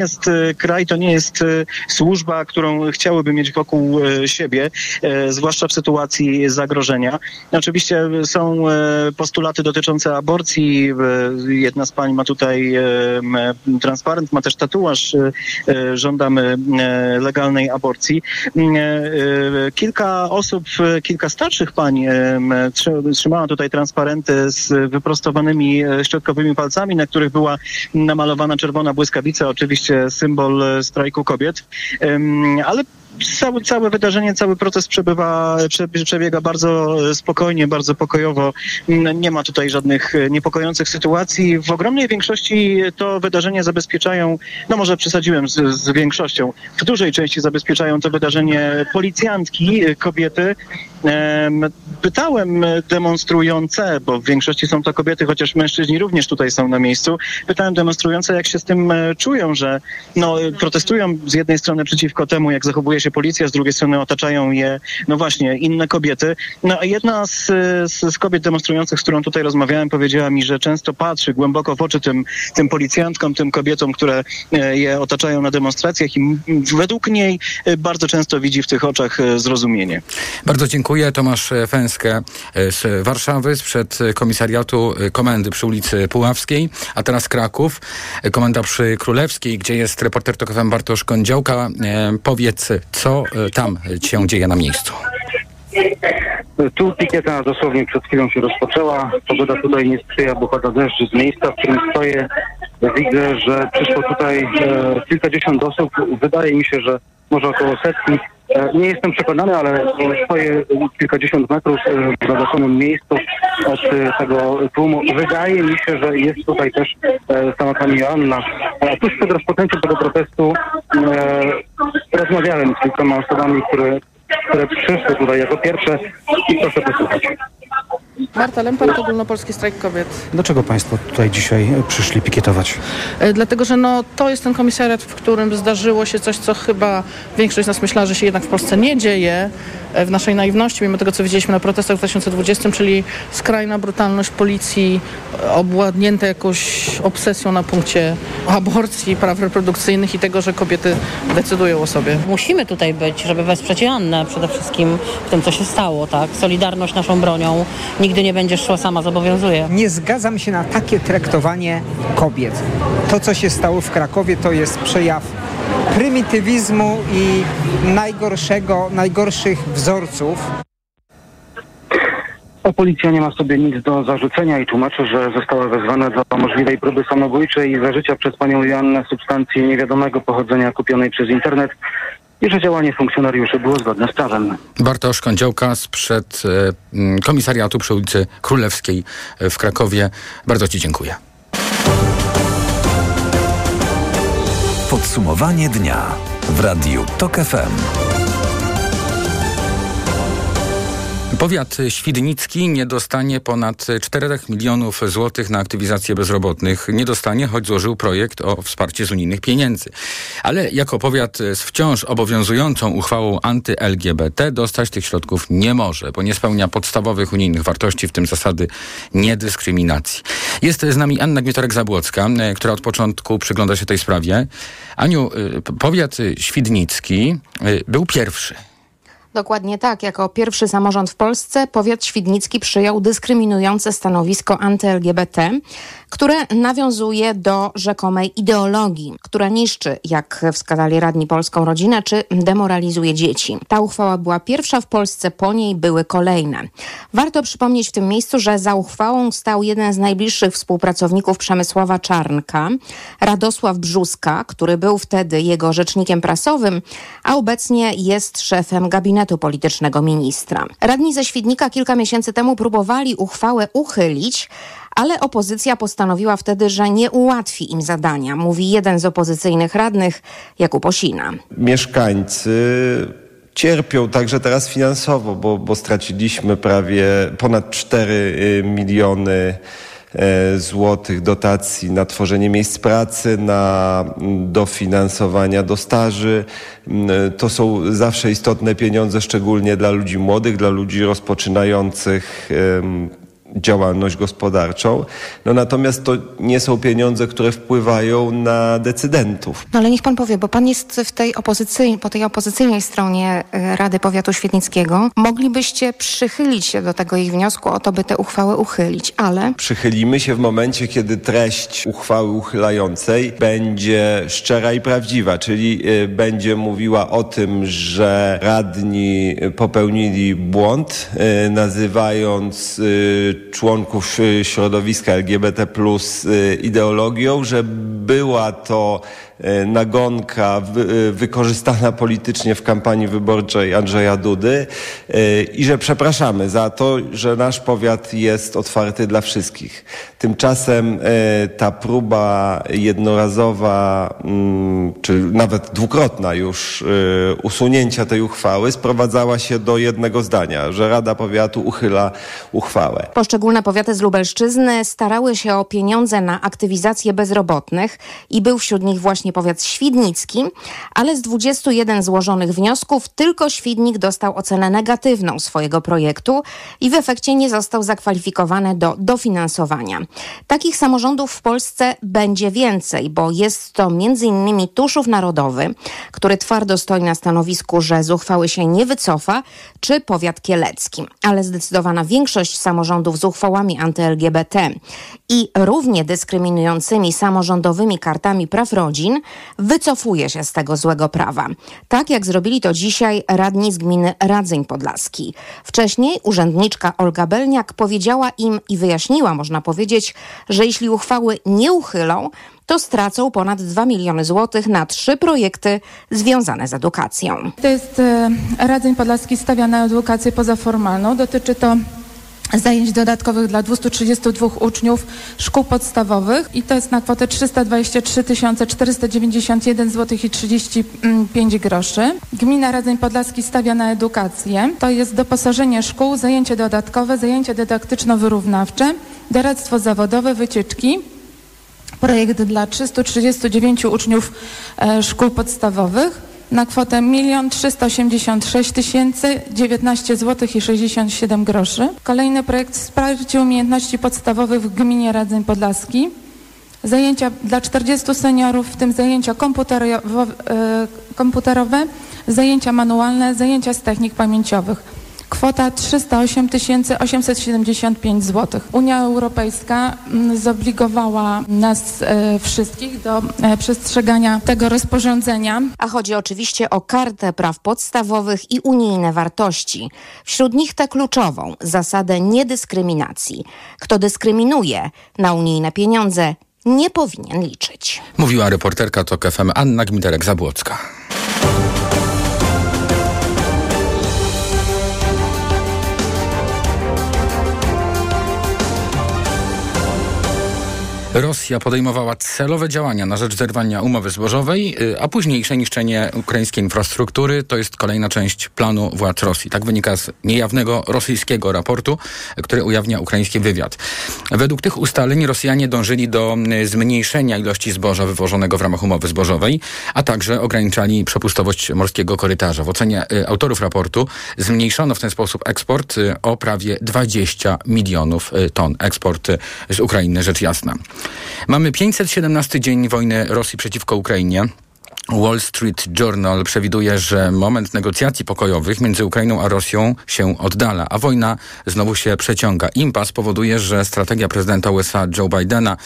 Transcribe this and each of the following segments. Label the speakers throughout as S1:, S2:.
S1: jest e, kraj, to nie jest e, służba, którą chciałyby mieć wokół e, siebie, zwłaszcza w sytuacji zagrożenia. Oczywiście są postulaty dotyczące aborcji. Jedna z pań ma tutaj transparent, ma też tatuaż. Żądamy legalnej aborcji. Kilka osób, kilka starszych pań trzymała tutaj transparenty z wyprostowanymi środkowymi palcami, na których była namalowana czerwona błyskawica, oczywiście symbol e, strajku kobiet. Ale całe, całe wydarzenie, cały proces przebywa, przebiega bardzo spokojnie, bardzo pokojowo. Nie ma tutaj żadnych niepokojących sytuacji. W ogromnej większości to wydarzenie zabezpieczają, no może przesadziłem z, z większością, w dużej części zabezpieczają to wydarzenie policjantki, kobiety. Pytałem demonstrujące, bo w większości są to kobiety, chociaż mężczyźni również tutaj są na miejscu. Pytałem demonstrujące, jak się z tym e, czują, że no, protestują z jednej strony przeciwko temu, jak zachowuje się policja, z drugiej strony otaczają je, no właśnie, inne kobiety. No, jedna z, z, z kobiet demonstrujących, z którą tutaj rozmawiałem, powiedziała mi, że często patrzy głęboko w oczy tym, tym policjantkom, tym kobietom, które e, je otaczają na demonstracjach i według niej e, bardzo często widzi w tych oczach e, zrozumienie.
S2: Bardzo dziękuję. Tomasz Fęskę z Warszawy, sprzed komisariatu komendy przy ulicy Puławskiej, a teraz Kraków, komenda przy Królewskiej, gdzie jest reporter TOK Bartosz Kądziołka. Powiedz, co e, tam się dzieje na miejscu?
S3: Tu pikieta dosłownie przed chwilą się rozpoczęła. Pogoda tutaj nie sprzyja, bo pada deszcz z miejsca, w którym stoję. Widzę, że przyszło tutaj e, kilkadziesiąt osób. Wydaje mi się, że może około setki. E, nie jestem przekonany, ale stoję kilkadziesiąt metrów w zagaszonym miejscu od tego tłumu. Wydaje mi się, że jest tutaj też sama pani Joanna. Tuż przed rozpoczęciem tego protestu rozmawiałem z kilkoma osobami, które, które przyszły tutaj jako pierwsze i proszę posłuchać.
S4: Marta Lempart, Ogólnopolski Strajk Kobiet.
S5: Dlaczego Państwo tutaj dzisiaj przyszli pikietować?
S4: E, dlatego, że no, to jest ten komisariat, w którym zdarzyło się coś, co chyba większość z nas myślała, że się jednak w Polsce nie dzieje. E, w naszej naiwności, mimo tego, co widzieliśmy na protestach w 2020, czyli skrajna brutalność policji, e, obładnięte jakąś obsesją na punkcie aborcji, praw reprodukcyjnych i tego, że kobiety decydują o sobie.
S6: Musimy tutaj być, żeby wesprzeć Joannę przede wszystkim w tym, co się stało. Tak? Solidarność naszą bronią nigdy nie będzie szła sama, zobowiązuje.
S7: Nie zgadzam się na takie traktowanie kobiet. To, co się stało w Krakowie, to jest przejaw prymitywizmu i najgorszego, najgorszych wzorców.
S3: A policja nie ma sobie nic do zarzucenia i tłumaczy, że została wezwana do możliwej próby samobójczej i zażycia przez panią Joannę substancji niewiadomego pochodzenia kupionej przez internet i że działanie funkcjonariuszy było zgodne z prawem.
S2: Bartosz Kądziołka sprzed e, komisariatu przy ulicy Królewskiej w Krakowie. Bardzo Ci dziękuję.
S8: Podsumowanie dnia w Radiu TOK FM.
S2: Powiat świdnicki nie dostanie ponad 4 milionów złotych na aktywizację bezrobotnych. Nie dostanie, choć złożył projekt o wsparcie z unijnych pieniędzy. Ale jako powiat z wciąż obowiązującą uchwałą anty-LGBT dostać tych środków nie może, bo nie spełnia podstawowych unijnych wartości, w tym zasady niedyskryminacji. Jest z nami Anna Gmietorek-Zabłocka, która od początku przygląda się tej sprawie. Aniu, y, powiat świdnicki y, był pierwszy
S9: Dokładnie tak. Jako pierwszy samorząd w Polsce powiat świdnicki przyjął dyskryminujące stanowisko anty-LGBT, które nawiązuje do rzekomej ideologii, która niszczy, jak wskazali radni polską rodzinę, czy demoralizuje dzieci. Ta uchwała była pierwsza w Polsce, po niej były kolejne. Warto przypomnieć w tym miejscu, że za uchwałą stał jeden z najbliższych współpracowników Przemysława Czarnka, Radosław Brzuska, który był wtedy jego rzecznikiem prasowym, a obecnie jest szefem gabinetu politycznego ministra. Radni ze Świdnika kilka miesięcy temu próbowali uchwałę uchylić, ale opozycja postanowiła wtedy, że nie ułatwi im zadania, mówi jeden z opozycyjnych radnych, Jakub Osina.
S10: Mieszkańcy cierpią także teraz finansowo, bo, bo straciliśmy prawie ponad 4 y, miliony e, złotych dotacji na tworzenie miejsc pracy, na dofinansowania do staży. To są zawsze istotne pieniądze, szczególnie dla ludzi młodych, dla ludzi rozpoczynających działalność gospodarczą. No natomiast to nie są pieniądze, które wpływają na decydentów.
S9: No ale niech pan powie, bo pan jest w tej opozycyjnej, po tej opozycyjnej stronie e, Rady Powiatu Świetnickiego. Moglibyście przychylić się do tego ich wniosku o to, by te uchwały uchylić, ale...
S10: Przychylimy się w momencie, kiedy treść uchwały uchylającej będzie szczera i prawdziwa, czyli y, będzie mówiła o tym, że radni popełnili błąd, y, nazywając członków środowiska LGBT plus ideologią, że była to nagonka e, wykorzystana politycznie w kampanii wyborczej Andrzeja Dudy e, i że przepraszamy za to, że nasz powiat jest otwarty dla wszystkich. Tymczasem ta próba jednorazowa, mm, czy nawet dwukrotna już usunięcia tej uchwały sprowadzała się do jednego zdania, że Rada Powiatu uchyla uchwałę.
S9: Poszczególne powiaty z Lubelszczyzny starały się o pieniądze na aktywizację bezrobotnych i był wśród nich właśnie właśnie powiat świdnicki, ale z 21 złożonych wniosków tylko Świdnik dostał ocenę negatywną swojego projektu i w efekcie nie został zakwalifikowany do dofinansowania. Takich samorządów w Polsce będzie więcej, bo jest to m.in. Tuszów Narodowy, który twardo stoi na stanowisku, że z uchwały się nie wycofa, czy powiat kielecki. Ale zdecydowana większość samorządów z uchwałami anty-LGBT i równie dyskryminującymi samorządowymi kartami praw rodzin wycofuje się z tego złego prawa. Tak jak zrobili to dzisiaj radni z gminy Radzyń Podlaski. Wcześniej urzędniczka Olga Belniak powiedziała im i wyjaśniła, można powiedzieć, że jeśli uchwały nie uchylą, to stracą ponad 2 miliony złotych na trzy projekty związane z edukacją.
S11: To jest e, Radzeń Podlaski stawia na edukację pozaformalną. Dotyczy to zajęć dodatkowych dla 232 uczniów szkół podstawowych i to jest na kwotę 323 491 zł i 35 groszy. Gmina Radzeń Podlaski stawia na edukację. To jest doposażenie szkół, zajęcie dodatkowe, zajęcia dydaktyczno-wyrównawcze, doradztwo zawodowe, wycieczki. Projekt dla 339 uczniów e, szkół podstawowych na kwotę 1 386 tysięcy 19 zł i 67 groszy. Kolejny projekt wsparcie umiejętności podstawowych w gminie Radzeń Podlaski. Zajęcia dla 40 seniorów, w tym zajęcia komputerowe, komputerowe zajęcia manualne, zajęcia z technik pamięciowych. Kwota 308 875 zł. Unia Europejska mm, zobligowała nas e, wszystkich do e, przestrzegania tego rozporządzenia.
S9: A chodzi oczywiście o kartę praw podstawowych i unijne wartości. Wśród nich tę kluczową zasadę niedyskryminacji. Kto dyskryminuje na unijne pieniądze nie powinien liczyć.
S2: Mówiła reporterka TOK FM Anna Gmiterek-Zabłocka. Rosja podejmowała celowe działania na rzecz zerwania umowy zbożowej, y, a późniejsze niszczenie ukraińskiej infrastruktury to jest kolejna część planu władz Rosji. Tak wynika z niejawnego rosyjskiego raportu, który ujawnia ukraiński wywiad. Według tych ustaleń Rosjanie dążyli do y, zmniejszenia ilości zboża wywożonego w ramach umowy zbożowej, a także ograniczali przepustowość morskiego korytarza. W ocenie y, autorów raportu zmniejszono w ten sposób eksport o prawie 20 milionów ton. Eksport z Ukrainy, rzecz jasna. Mamy 517 dzień wojny Rosji przeciwko Ukrainie. Wall Street Journal przewiduje, że moment negocjacji pokojowych między Ukrainą a Rosją się oddala, a wojna znowu się przeciąga. Impas powoduje, że strategia prezydenta USA Joe Bidena,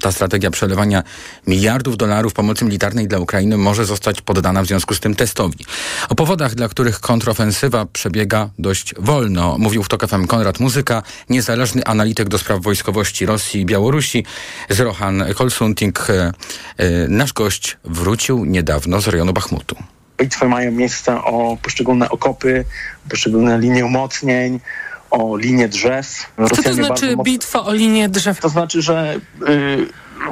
S2: ta strategia przelewania miliardów dolarów pomocy militarnej dla Ukrainy może zostać poddana w związku z tym testowi. O powodach, dla których kontrofensywa przebiega dość wolno, mówił w TOK Konrad Muzyka, niezależny analityk do spraw wojskowości Rosji i Białorusi, Zrohan Kolsunting. E, e, nasz gość wrócił wrócił niedawno z rejonu Bachmutu.
S12: Bitwy mają miejsce o poszczególne okopy, poszczególne linie umocnień, o linie drzew.
S11: Co to znaczy bitwa o linię drzew?
S12: To znaczy, że y,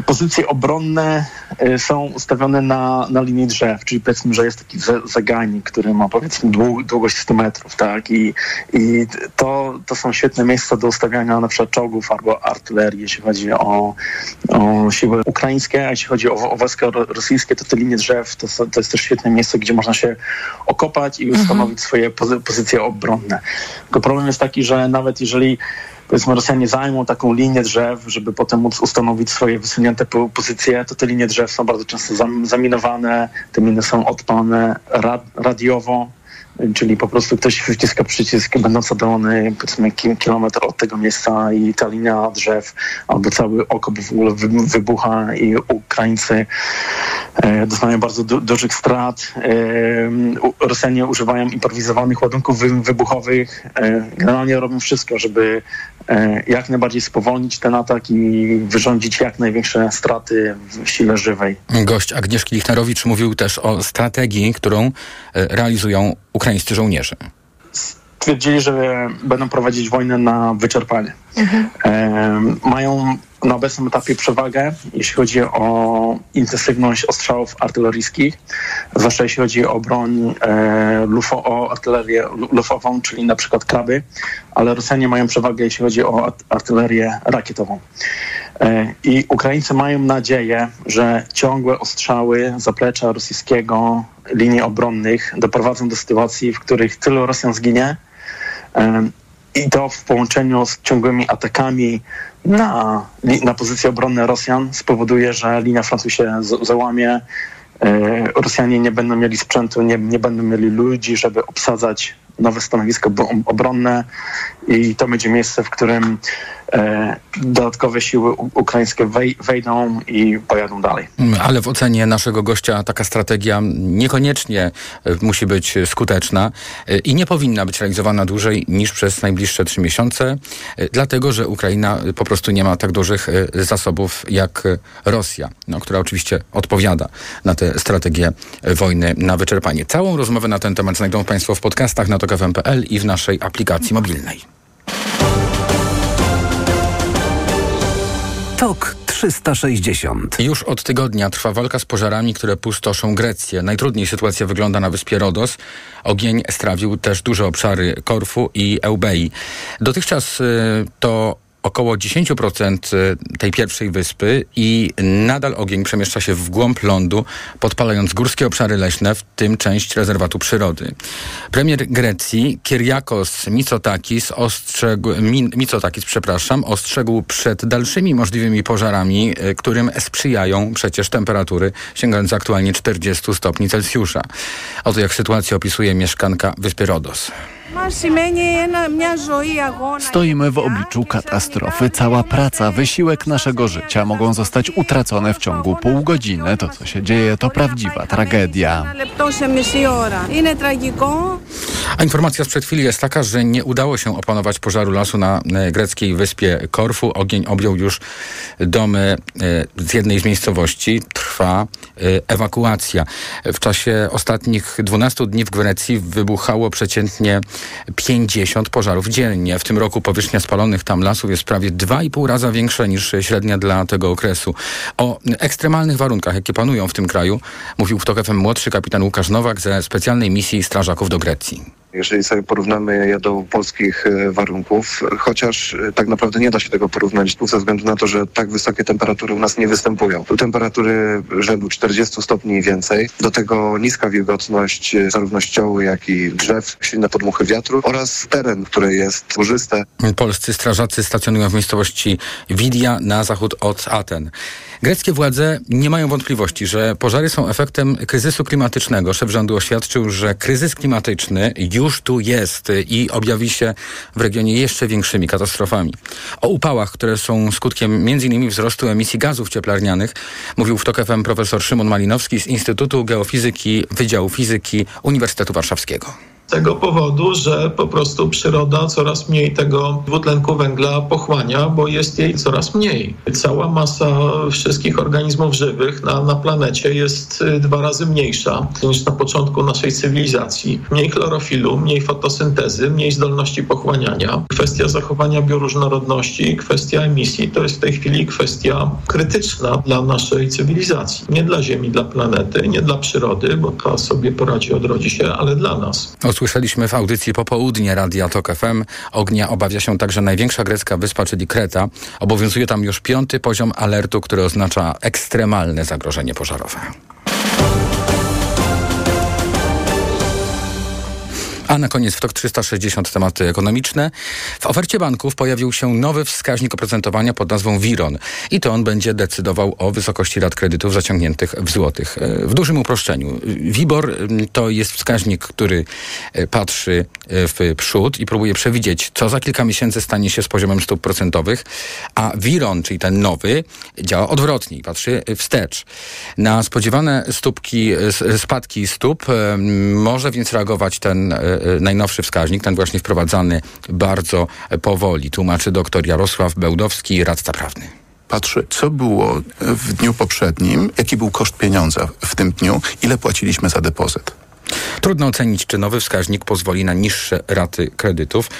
S12: pozycje obronne y, są ustawione na, na linii drzew, czyli powiedzmy, że jest taki zagajnik, który ma powiedzmy długość 100 metrów, tak? I, i to, to są świetne miejsca do ustawiania na przykład czołgów albo artylerii, jeśli chodzi o, o siły ukraińskie, a jeśli chodzi o, o wojska rosyjskie, to te linie drzew to, to jest też świetne miejsce, gdzie można się okopać i mhm. ustanowić swoje pozy, pozycje obronne. Tylko problem jest taki, że nawet jeżeli powiedzmy Rosjanie zajmą taką linię drzew, żeby potem móc ustanowić swoje wysunięte pozycje, to te linie drzew są bardzo często zaminowane, te miny są odpalane rad, radiowo, czyli po prostu ktoś wciska przycisk, będąc oddalony powiedzmy kilometr od tego miejsca i ta linia drzew albo cały okop w ogóle wybucha i Ukraińcy e, doznają bardzo du dużych strat. E, Rosjanie używają improwizowanych ładunków wy wybuchowych. E, generalnie robią wszystko, żeby e, jak najbardziej spowolnić ten atak i wyrządzić jak największe straty w sile żywej.
S2: Gość Agnieszki Lichnerowicz mówił też o strategii, którą e, realizują ukraińscy żołnierze?
S12: Stwierdzili, że będą prowadzić wojnę na wyczerpanie. Mhm. E, mają na obecnym etapie przewagę, jeśli chodzi o intensywność ostrzałów artyleryjskich, zwłaszcza jeśli chodzi o broń, e, lufo, o artylerię lufową, czyli na przykład kraby, ale Rosjanie mają przewagę, jeśli chodzi o artylerię rakietową. E, I Ukraińcy mają nadzieję, że ciągłe ostrzały zaplecza rosyjskiego linii obronnych doprowadzą do sytuacji, w których tylu Rosjan zginie. E, i to w połączeniu z ciągłymi atakami na, na pozycje obronne Rosjan spowoduje, że linia frontu się załamie, e, Rosjanie nie będą mieli sprzętu, nie, nie będą mieli ludzi, żeby obsadzać nowe stanowisko obronne. I to będzie miejsce, w którym dodatkowe siły ukraińskie wej, wejdą i pojadą dalej.
S2: Ale w ocenie naszego gościa taka strategia niekoniecznie e, musi być skuteczna e, i nie powinna być realizowana dłużej niż przez najbliższe trzy miesiące, e, dlatego że Ukraina po prostu nie ma tak dużych zasobów jak Rosja, no, która oczywiście odpowiada na tę strategię wojny na wyczerpanie. Całą rozmowę na ten temat znajdą Państwo w podcastach na tok.fm.pl i w naszej aplikacji mobilnej.
S8: TOK 360.
S2: Już od tygodnia trwa walka z pożarami, które pustoszą Grecję. Najtrudniej sytuacja wygląda na wyspie Rodos. Ogień strawił też duże obszary Korfu i Eubei. Dotychczas y, to około 10% y, tej pierwszej wyspy i nadal ogień przemieszcza się w głąb lądu, podpalając górskie obszary leśne, w tym część rezerwatu przyrody. Premier Grecji Kyriakos Mitsotakis ostrzegł, Mitsotakis, przepraszam, ostrzegł przed dalszymi możliwymi pożarami, y, którym sprzyjają przecież temperatury sięgające aktualnie 40 stopni Celsjusza. Oto jak sytuację opisuje mieszkanka wyspy Rodos.
S13: Stoimy w obliczu katastrofy. Cała praca, wysiłek naszego życia mogą zostać utracone w ciągu pół godziny. To, co się dzieje, to prawdziwa tragedia.
S2: A informacja sprzed chwili jest taka, że nie udało się opanować pożaru lasu na e, greckiej wyspie Korfu. Ogień objął już domy e, z jednej z miejscowości. Trwa e, ewakuacja. W czasie ostatnich 12 dni w Grecji wybuchało przeciętnie 50 pożarów dziennie. W tym roku powierzchnia spalonych tam lasów jest prawie 2,5 raza większa niż średnia dla tego okresu. O ekstremalnych warunkach, jakie panują w tym kraju, mówił w TOK FM młodszy kapitan Łukasz Nowak ze specjalnej misji strażaków do Grecji
S14: jeżeli sobie porównamy je do polskich e, warunków, chociaż e, tak naprawdę nie da się tego porównać ze względu na to, że tak wysokie temperatury u nas nie występują. Tu temperatury rzędu 40 stopni i więcej, do tego niska wilgotność e, zarówno ścioły, jak i drzew, silne podmuchy wiatru oraz teren, który jest tłurzysty.
S2: Polscy strażacy stacjonują w miejscowości Widia na zachód od Aten. Greckie władze nie mają wątpliwości, że pożary są efektem kryzysu klimatycznego. Szef rządu oświadczył, że kryzys klimatyczny już tu jest i objawi się w regionie jeszcze większymi katastrofami. O upałach, które są skutkiem m.in. wzrostu emisji gazów cieplarnianych, mówił w TOK FM profesor Szymon Malinowski z Instytutu Geofizyki Wydziału Fizyki Uniwersytetu Warszawskiego
S15: tego powodu, że po prostu przyroda coraz mniej tego dwutlenku węgla pochłania, bo jest jej coraz mniej. Cała masa wszystkich organizmów żywych na, na planecie jest y, dwa razy mniejsza niż na początku naszej cywilizacji. Mniej chlorofilu, mniej fotosyntezy, mniej zdolności pochłaniania. Kwestia zachowania bioróżnorodności, kwestia emisji to jest w tej chwili kwestia krytyczna dla naszej cywilizacji. Nie dla Ziemi, dla planety, nie dla przyrody, bo ta sobie poradzi, odrodzi się, ale dla nas.
S2: Usłyszeliśmy w audycji popołudnie Radia Tok FM. Ognia obawia się także największa grecka wyspa, czyli Kreta. Obowiązuje tam już piąty poziom alertu, który oznacza ekstremalne zagrożenie pożarowe. A na koniec w TOK 360 tematy ekonomiczne. W ofercie banków pojawił się nowy wskaźnik oprocentowania pod nazwą WIRON i to on będzie decydował o wysokości rat kredytów zaciągniętych w złotych. E, w dużym uproszczeniu. WIBOR to jest wskaźnik, który e, patrzy e, w przód i próbuje przewidzieć, co za kilka miesięcy stanie się z poziomem stóp procentowych, a WIRON, czyli ten nowy, działa odwrotnie i patrzy wstecz. Na spodziewane stópki, spadki stóp może więc reagować ten najnowszy wskaźnik, ten właśnie wprowadzany bardzo powoli, tłumaczy dr Jarosław Bełdowski, radca prawny
S16: patrzy, co było w dniu poprzednim, jaki był koszt pieniądza w tym dniu, ile płaciliśmy za depozyt.
S2: Trudno ocenić, czy nowy wskaźnik pozwoli na niższe raty kredytów,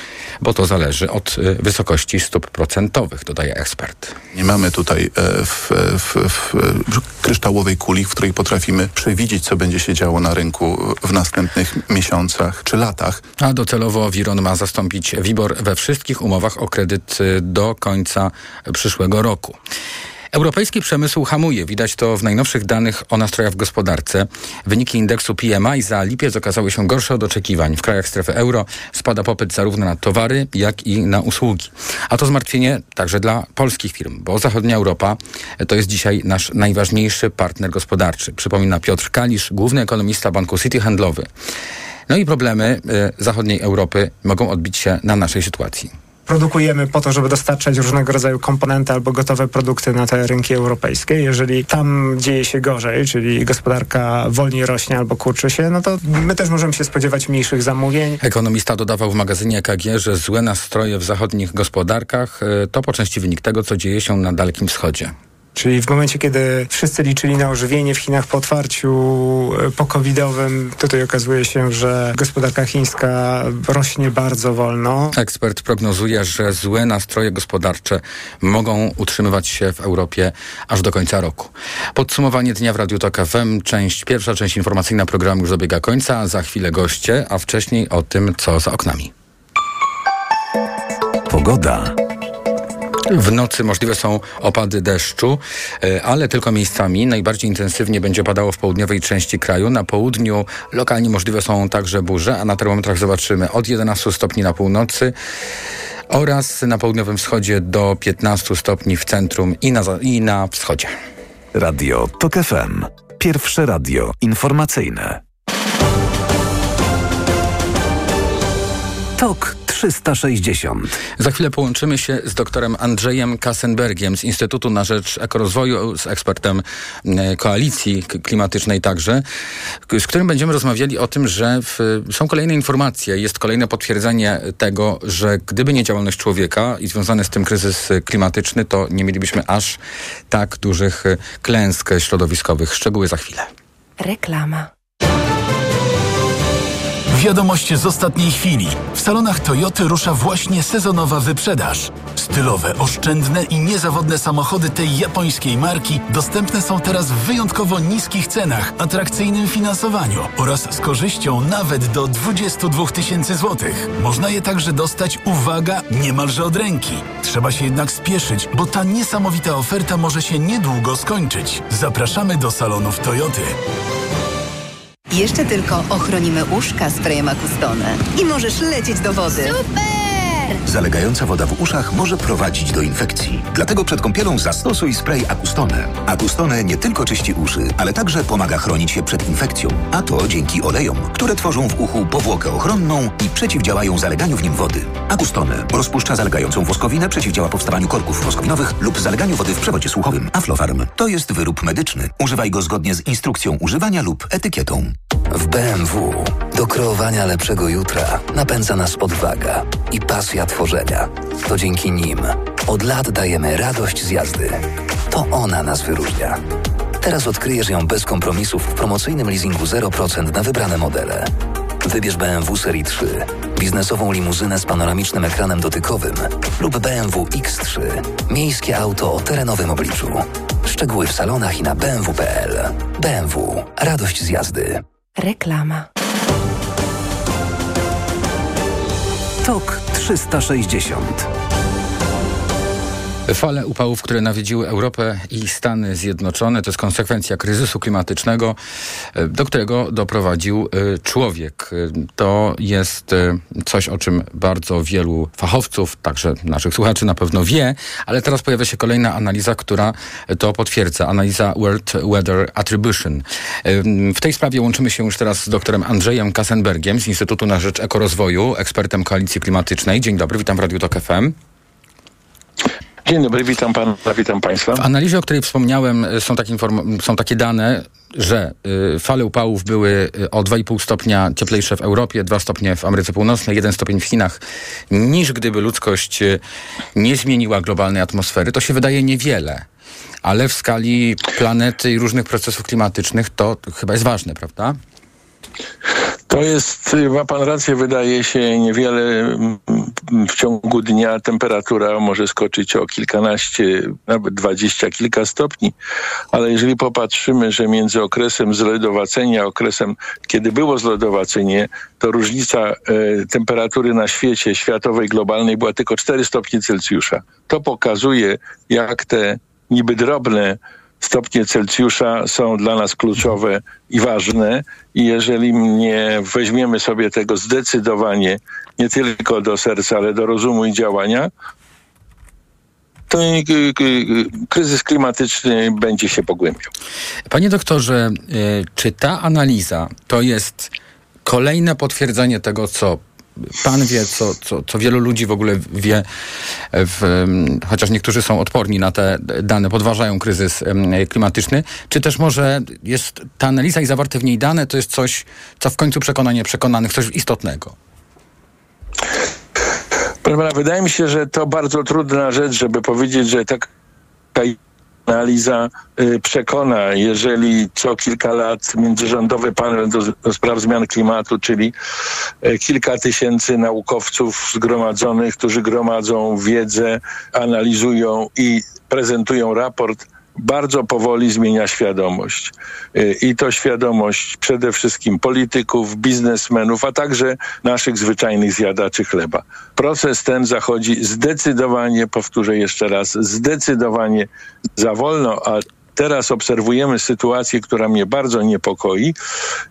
S2: bo to zależy od y, wysokości stóp procentowych, dodaje ekspert.
S16: Nie mamy tutaj e, w, w, w kryształowej kuli, w której potrafimy przewidzieć, co będzie się działo na rynku w następnych miesiącach czy latach.
S2: A docelowo Wiron ma zastąpić WIBOR we wszystkich umowach o kredyt y, do końca przyszłego roku. Europejski przemysł hamuje. Widać to w najnowszych danych o nastrojach w gospodarce. Wyniki indeksu PMI za lipiec okazały się gorsze od oczekiwań. W krajach strefy euro spada popyt zarówno na towary, jak i na usługi. A to zmartwienie także dla polskich firm, bo zachodnia Europa to jest dzisiaj nasz najważniejszy partner gospodarczy. Przypomina Piotr Kalisz, główny ekonomista Banku City Handlowy. No i problemy y, zachodniej Europy mogą odbić się na naszej sytuacji
S17: produkujemy po to, żeby dostarczać różnego rodzaju komponenty albo gotowe produkty na te rynki europejskie. Jeżeli tam dzieje się gorzej, czyli gospodarka wolniej rośnie albo kurczy się, no to my też możemy się spodziewać mniejszych zamówień.
S2: Ekonomista dodawał w magazynie EKG, że złe nastroje w zachodnich gospodarkach e, to po części wynik tego, co dzieje się na Dalekim Wschodzie.
S17: Czyli w momencie, kiedy wszyscy liczyli na ożywienie w Chinach po otwarciu e, po-covidowym, tutaj okazuje się, że gospodarka chińska rośnie bardzo wolno.
S2: Ekspert prognozuje, że złe nastroje gospodarcze mogą utrzymywać się w Europie aż do końca roku. Podsumowanie dnia w Radiu Tok FM. Część pierwsza, część informacyjna programu już dobiega końca. Za chwilę goście, a wcześniej o tym, co za oknami.
S8: Pogoda.
S2: W nocy możliwe są opady deszczu, e, ale tylko miejscami. Najbardziej intensywnie będzie padało w południowej części kraju. Na południu lokalnie możliwe są także burze, a na termometrach zobaczymy od 11 stopni na północy oraz na południowym wschodzie do 15 stopni w centrum i na, i na wschodzie.
S8: Radio TOK FM. Pierwsze radio informacyjne. TOK 360.
S2: Za chwilę połączymy się z doktorem Andrzejem Kassenbergiem z Instytutu na Rzecz Ekorozwoju, z ekspertem e, Koalicji Klimatycznej także, z którym będziemy rozmawiali o tym, że w, są kolejne informacje, jest kolejne potwierdzenie tego, że gdyby nie działalność człowieka i związany z tym kryzys klimatyczny, to nie mielibyśmy aż tak dużych klęsk środowiskowych. Szczegóły za chwilę.
S18: Reklama.
S19: Wiadomość z ostatniej chwili. W salonach Toyoty rusza właśnie sezonowa wyprzedaż. Stylowe, oszczędne i niezawodne samochody tej japońskiej marki dostępne są teraz w wyjątkowo niskich cenach, atrakcyjnym finansowaniu oraz z korzyścią nawet do 22 tysięcy złotych. Można je także dostać, uwaga, niemalże od ręki. Trzeba się jednak spieszyć, bo ta niesamowita oferta może się niedługo skończyć. Zapraszamy do salonów Toyoty.
S18: Jeszcze tylko ochronimy uszka sprayem Acustone i możesz lecieć do wody.
S20: Super!
S21: Zalegająca woda w uszach może prowadzić do infekcji. Dlatego przed kąpielą zastosuj spray Acustone. Acustone nie tylko czyści uszy, ale także pomaga chronić się przed infekcją. A to dzięki olejom, które tworzą w uchu powłokę ochronną i przeciwdziałają zaleganiu w nim wody. Acustone rozpuszcza zalegającą woskowinę, przeciwdziała powstawaniu korków woskowinowych lub zaleganiu wody w przewodzie słuchowym. Aflofarm to jest wyrób medyczny. Używaj go zgodnie z instrukcją używania lub etykietą.
S22: W BMW do kreowania lepszego jutra napędza nas odwaga i pasja tworzenia. To dzięki nim od lat dajemy radość z jazdy. To ona nas wyróżnia. Teraz odkryjesz ją bez kompromisów w promocyjnym leasingu 0% na wybrane modele. Wybierz BMW Serii 3, biznesową limuzynę z panoramicznym ekranem dotykowym lub BMW X3, miejskie auto o terenowym obliczu. Szczegóły w salonach i na bmw.pl. BMW. Radość z jazdy.
S18: Reklama.
S8: TOK 360
S2: Fale upałów, które nawiedziły Europę i Stany Zjednoczone, to jest konsekwencja kryzysu klimatycznego, e, do którego doprowadził e, człowiek. E, to jest coś, o czym bardzo wielu fachowców, także naszych słuchaczy na pewno wie, ale teraz pojawia się kolejna analiza, która to potwierdza. Analiza World Weather Attribution. W tej sprawie łączymy się już teraz z doktorem Andrzejem Kassenbergiem z Instytutu na Rzecz Ekorozwoju, ekspertem Koalicji Klimatycznej. Dzień dobry, witam w Radiu Tok FM.
S23: Dzień dobry, witam pana, witam państwa.
S2: W analizie, o której wspomniałem, y, są takie, inform- są takie dane, że y, fale upałów były y, o 2,5 stopnia cieplejsze w Europie, 2 stopnie w Ameryce Północnej, 1 stopień w Chinach, niż gdyby ludzkość y, nie zmieniła globalnej atmosfery. To się wydaje niewiele, ale w skali planety i różnych procesów klimatycznych to chyba jest ważne, prawda?
S23: To jest, ma pan rację, wydaje się niewiele. W ciągu dnia temperatura może skoczyć o kilkanaście, nawet dwadzieścia kilka stopni, ale jeżeli popatrzymy, że między okresem zlodowacenia, okresem, kiedy było zlodowacenie, to różnica e, temperatury na świecie, światowej, globalnej była tylko 4 stopnie Celsjusza. To pokazuje, jak te niby drobne stopnie Celsjusza są dla nas kluczowe i ważne. I jeżeli nie weźmiemy sobie tego zdecydowanie, nie tylko do serca, ale do rozumu i działania, to kryzys klimatyczny będzie się pogłębiał.
S2: Panie doktorze, czy ta analiza to jest kolejne potwierdzenie tego, co pan wie, co, co, co wielu ludzi w ogóle wie, w, chociaż niektórzy są odporni na te dane, podważają kryzys klimatyczny, czy też może jest ta analiza i zawarte w niej dane, to jest coś, co w końcu przekonanie przekonanych, coś istotnego?
S23: Proszę wydaje mi się, że to bardzo trudna rzecz, żeby powiedzieć, że taka analiza y, przekona, jeżeli co kilka lat międzyrządowy panel do, do, spraw zmian klimatu, czyli y, kilka tysięcy naukowców zgromadzonych, którzy gromadzą wiedzę, analizują i prezentują raport, bardzo powoli zmienia świadomość. Y, I to świadomość przede wszystkim polityków, biznesmenów, a także naszych zwyczajnych zjadaczy chleba. Proces ten zachodzi zdecydowanie, powtórzę jeszcze raz, zdecydowanie za wolno, a teraz obserwujemy sytuację, która mnie bardzo niepokoi,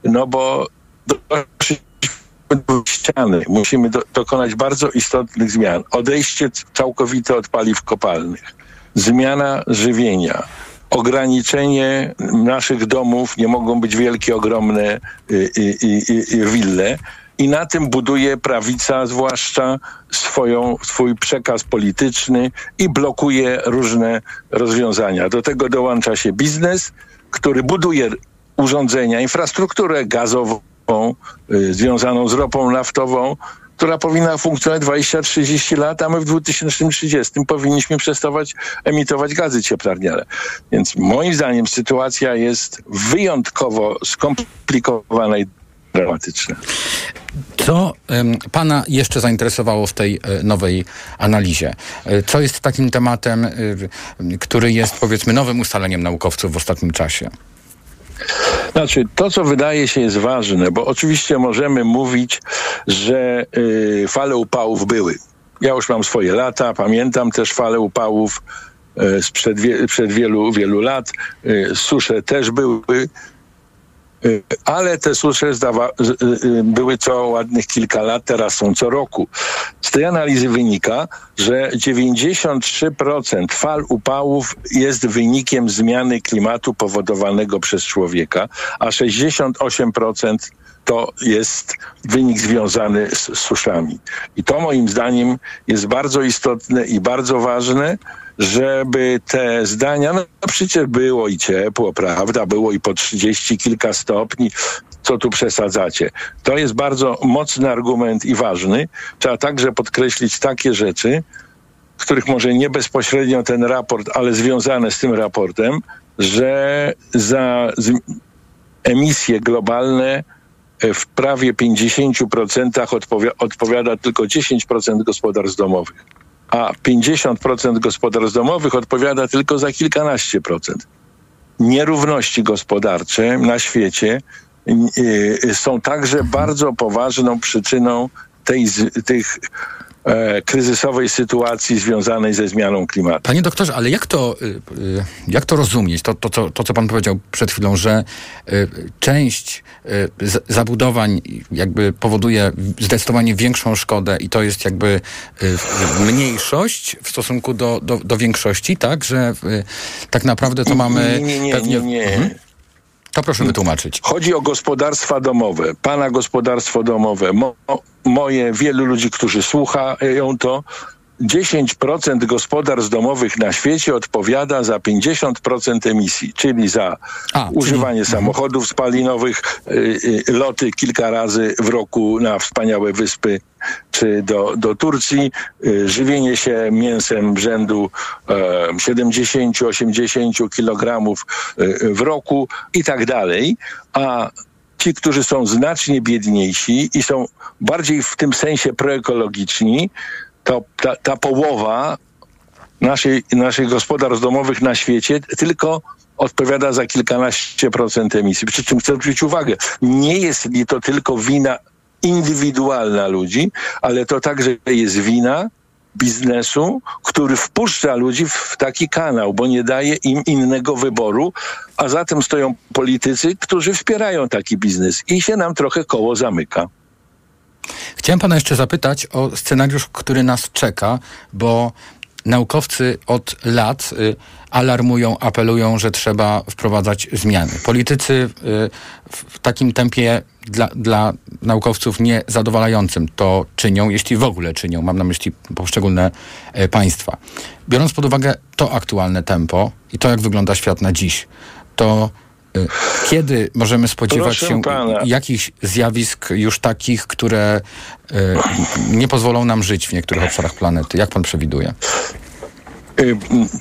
S23: no bo ściany. Musimy do, dokonać bardzo istotnych zmian. Odejście całkowite od paliw kopalnych zmiana żywienia, ograniczenie naszych domów, nie mogą być wielkie, ogromne y, y, y, wille. I na tym buduje prawica, zwłaszcza swoją, swój przekaz polityczny i blokuje różne rozwiązania. Do tego dołącza się biznes, który buduje urządzenia, infrastrukturę gazową, związaną z ropą naftową, która powinna funkcjonować 20-30 lat, a my w 2030 powinniśmy przestawać emitować gazy cieplarniane. Więc moim zdaniem sytuacja jest wyjątkowo skomplikowana i dramatyczna.
S2: Co um, pana jeszcze zainteresowało w tej e, nowej analizie? E, co jest takim tematem, e, który jest powiedzmy nowym ustaleniem naukowców w ostatnim czasie?
S23: Znaczy, to co wydaje się jest ważne, bo oczywiście możemy mówić, że y, fale upałów były. Ja już mam swoje lata, pamiętam też fale upałów y, sprzed wie, przed wielu, wielu lat. Y, susze też były. Y, ale te susze zdawa- y, y, były co ładnych kilka lat, teraz są co roku. Z tej analizy wynika, że 93% fal upałów jest wynikiem zmiany klimatu powodowanego przez człowieka, a 68% to jest wynik związany z suszami. I to moim zdaniem jest bardzo istotne i bardzo ważne, żeby te zdania, no przecież było i ciepło, prawda, było i po 30 kilka stopni, co tu przesadzacie. To jest bardzo mocny argument i ważny. Trzeba także podkreślić takie rzeczy, których może nie bezpośrednio ten raport, ale związane z tym raportem, że za emisje globalne w prawie 50% odpowi odpowiada tylko 10% gospodarstw domowych a 50% gospodarstw domowych odpowiada tylko za kilkanaście procent. Nierówności gospodarcze na świecie y, y, są także bardzo poważną przyczyną tej, tych kryzysowej sytuacji związanej ze zmianą klimatu.
S2: Panie doktorze, ale jak to, y, y, jak to rozumieć? To, to, to, to, co pan powiedział przed chwilą, że y, część zabudowań jakby powoduje zdecydowanie większą szkodę i to jest jakby mniejszość w stosunku do, do, do większości, tak? Że tak naprawdę to mamy
S23: Nie, nie, nie,
S2: pewnie...
S23: nie, nie.
S2: Mhm. To proszę wytłumaczyć.
S23: Chodzi o gospodarstwa domowe. Pana gospodarstwo domowe, mo, moje, wielu ludzi, którzy słuchają to. 10% gospodarstw domowych na świecie odpowiada za 50% emisji, czyli za używanie samochodów spalinowych, y, y, loty kilka razy w roku na wspaniałe wyspy czy do, do Turcji, y, żywienie się mięsem rzędu e, 70-80 kilogramów y, w roku i tak dalej, a ci, którzy są znacznie biedniejsi i są bardziej w tym sensie proekologiczni, to ta, ta połowa naszej, naszych gospodarstw domowych na świecie tylko odpowiada za kilkanaście procent emisji. Przy czym chcę zwrócić uwagę, nie jest li to tylko wina indywidualna ludzi, ale to także jest wina biznesu, który wpuszcza ludzi w taki kanał, bo nie daje im innego wyboru, a za tym stoją politycy, którzy wspierają taki biznes i się nam trochę koło zamyka.
S2: Chciałem pana jeszcze zapytać o scenariusz, który nas czeka, bo naukowcy od lat y, alarmują, apelują, że trzeba wprowadzać zmiany. Politycy y, w takim tempie dla, dla naukowców niezadowalającym to czynią, jeśli w ogóle czynią. Mam na myśli poszczególne y, państwa. Biorąc pod uwagę to aktualne tempo i to, jak wygląda świat na dziś, to kiedy możemy spodziewać
S23: Proszę
S2: się
S23: pana.
S2: jakichś zjawisk już takich, które y, nie pozwolą nam żyć w niektórych obszarach planety? Jak pan przewiduje?
S23: Y,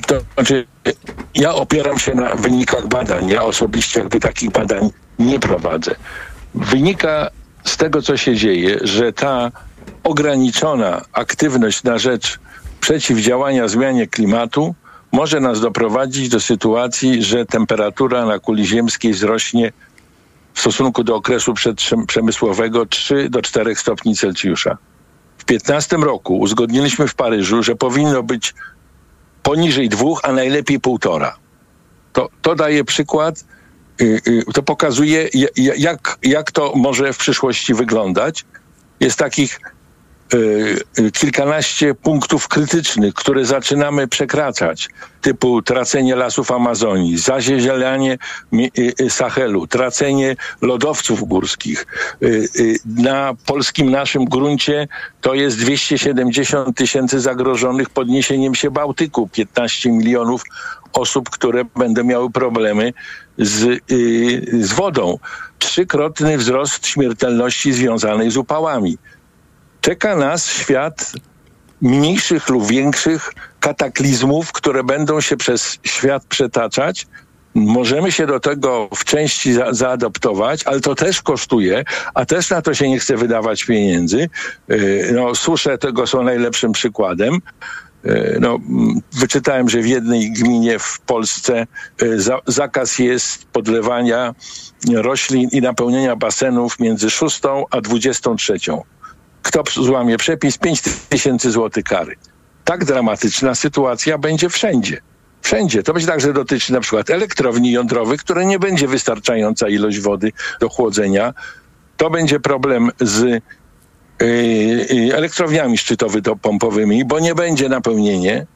S23: To znaczy, y, ja opieram się na wynikach badań. Ja osobiście jakby takich badań nie prowadzę. Wynika z tego, co się dzieje, że ta ograniczona aktywność na rzecz przeciwdziałania zmianie klimatu może nas doprowadzić do sytuacji, że temperatura na kuli ziemskiej wzrośnie w stosunku do okresu przedprzemysłowego 3 do 4 stopni Celsjusza. W 15 roku uzgodniliśmy w Paryżu, że powinno być poniżej dwóch, a najlepiej półtora. To, to daje przykład, y, y, to pokazuje, ja- ja- jak, jak to może w przyszłości wyglądać. Jest takich kilkanaście punktów krytycznych, które zaczynamy przekraczać, typu tracenie lasów Amazonii, zazielanie mi- y, y, Sahelu, tracenie lodowców górskich. Y, y, Na polskim naszym gruncie to jest 270 tysięcy zagrożonych podniesieniem się Bałtyku, 15 milionów osób, które będą miały problemy z, y, z wodą. Trzykrotny wzrost śmiertelności związanej z upałami czeka nas świat mniejszych lub większych kataklizmów, które będą się przez świat przetaczać. Możemy się do tego w części za, zaadoptować, ale to też kosztuje, a też na to się nie chce wydawać pieniędzy. Yy, No, susze tego są najlepszym przykładem. Yy, No, wyczytałem, że w jednej gminie w Polsce yy, za, zakaz jest podlewania roślin i napełnienia basenów między 6 a 23 kto złamie przepis, 5 tysięcy złotych kary. Tak dramatyczna sytuacja będzie wszędzie. Wszędzie. To będzie także dotyczy na przykład elektrowni jądrowych, które nie będzie wystarczająca ilość wody do chłodzenia. To będzie problem z y, y, elektrowniami szczytowo-pompowymi, bo nie będzie napełnienie.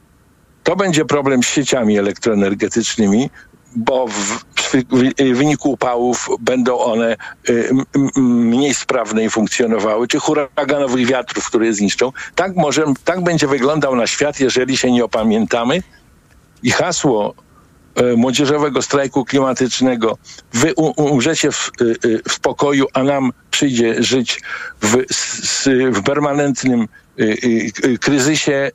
S23: To będzie problem z sieciami elektroenergetycznymi, bo w, w, wyniku upałów będą one y, mniej sprawne i funkcjonowały, czy huraganowych wiatrów, które je zniszczą. Tak, może, tak będzie wyglądał na świat, jeżeli się nie opamiętamy. I hasło e, młodzieżowego strajku klimatycznego wy umrzecie w, y, y, w spokoju, a nam przyjdzie żyć w, w permanentnym y, y, y, kryzysie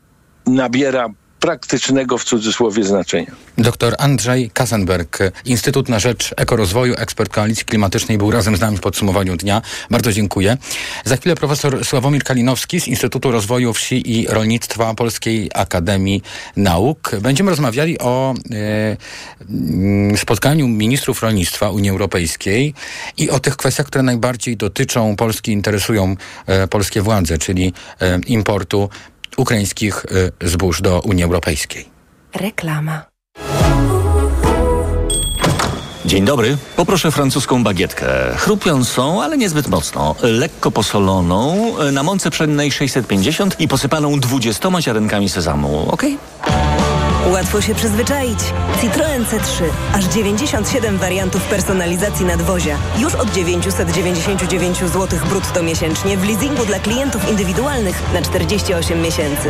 S23: nabiera praktycznego w cudzysłowie znaczenia.
S2: Dr Andrzej Kasenberg, Instytut na Rzecz Ekorozwoju, ekspert Koalicji Klimatycznej, był razem z nami w podsumowaniu dnia. Bardzo dziękuję. Za chwilę profesor Sławomir Kalinowski z Instytutu Rozwoju Wsi i Rolnictwa Polskiej Akademii Nauk. Będziemy rozmawiali o e, spotkaniu ministrów rolnictwa Unii Europejskiej i o tych kwestiach, które najbardziej dotyczą Polski, interesują e, polskie władze, czyli e, importu ukraińskich e, zbóż do Unii Europejskiej.
S24: Reklama. Dzień dobry. Poproszę francuską bagietkę. Chrupiącą, ale niezbyt mocno. Lekko posoloną, na mące pszennej 650 i posypaną 20 ziarenkami sezamu. Ok?
S20: Łatwo się przyzwyczaić. Citroen C3. Aż 97 wariantów personalizacji nadwozia. Już od 999 zł brutto miesięcznie w leasingu dla klientów indywidualnych na 48 miesięcy.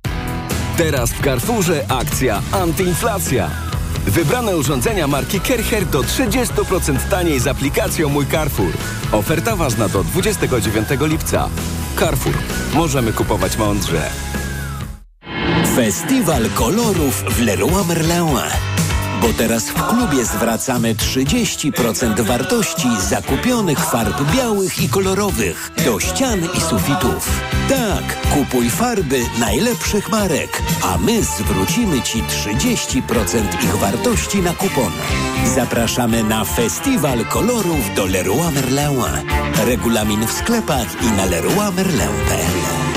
S25: Teraz w Carrefourze akcja antyinflacja. Wybrane urządzenia marki Kercher do 30% taniej z aplikacją Mój Carrefour. Oferta ważna do 29 lipca. Carrefour. Możemy kupować mądrze.
S26: Festiwal kolorów w Leroy Merlin. Bo teraz w klubie zwracamy 30% wartości zakupionych farb białych i kolorowych do ścian i sufitów. Tak, kupuj farby najlepszych marek, a my zwrócimy Ci 30% ich wartości na kupon. Zapraszamy na Festiwal Kolorów do Leroy Merlin. Regulamin w sklepach i na leroymerlin.pl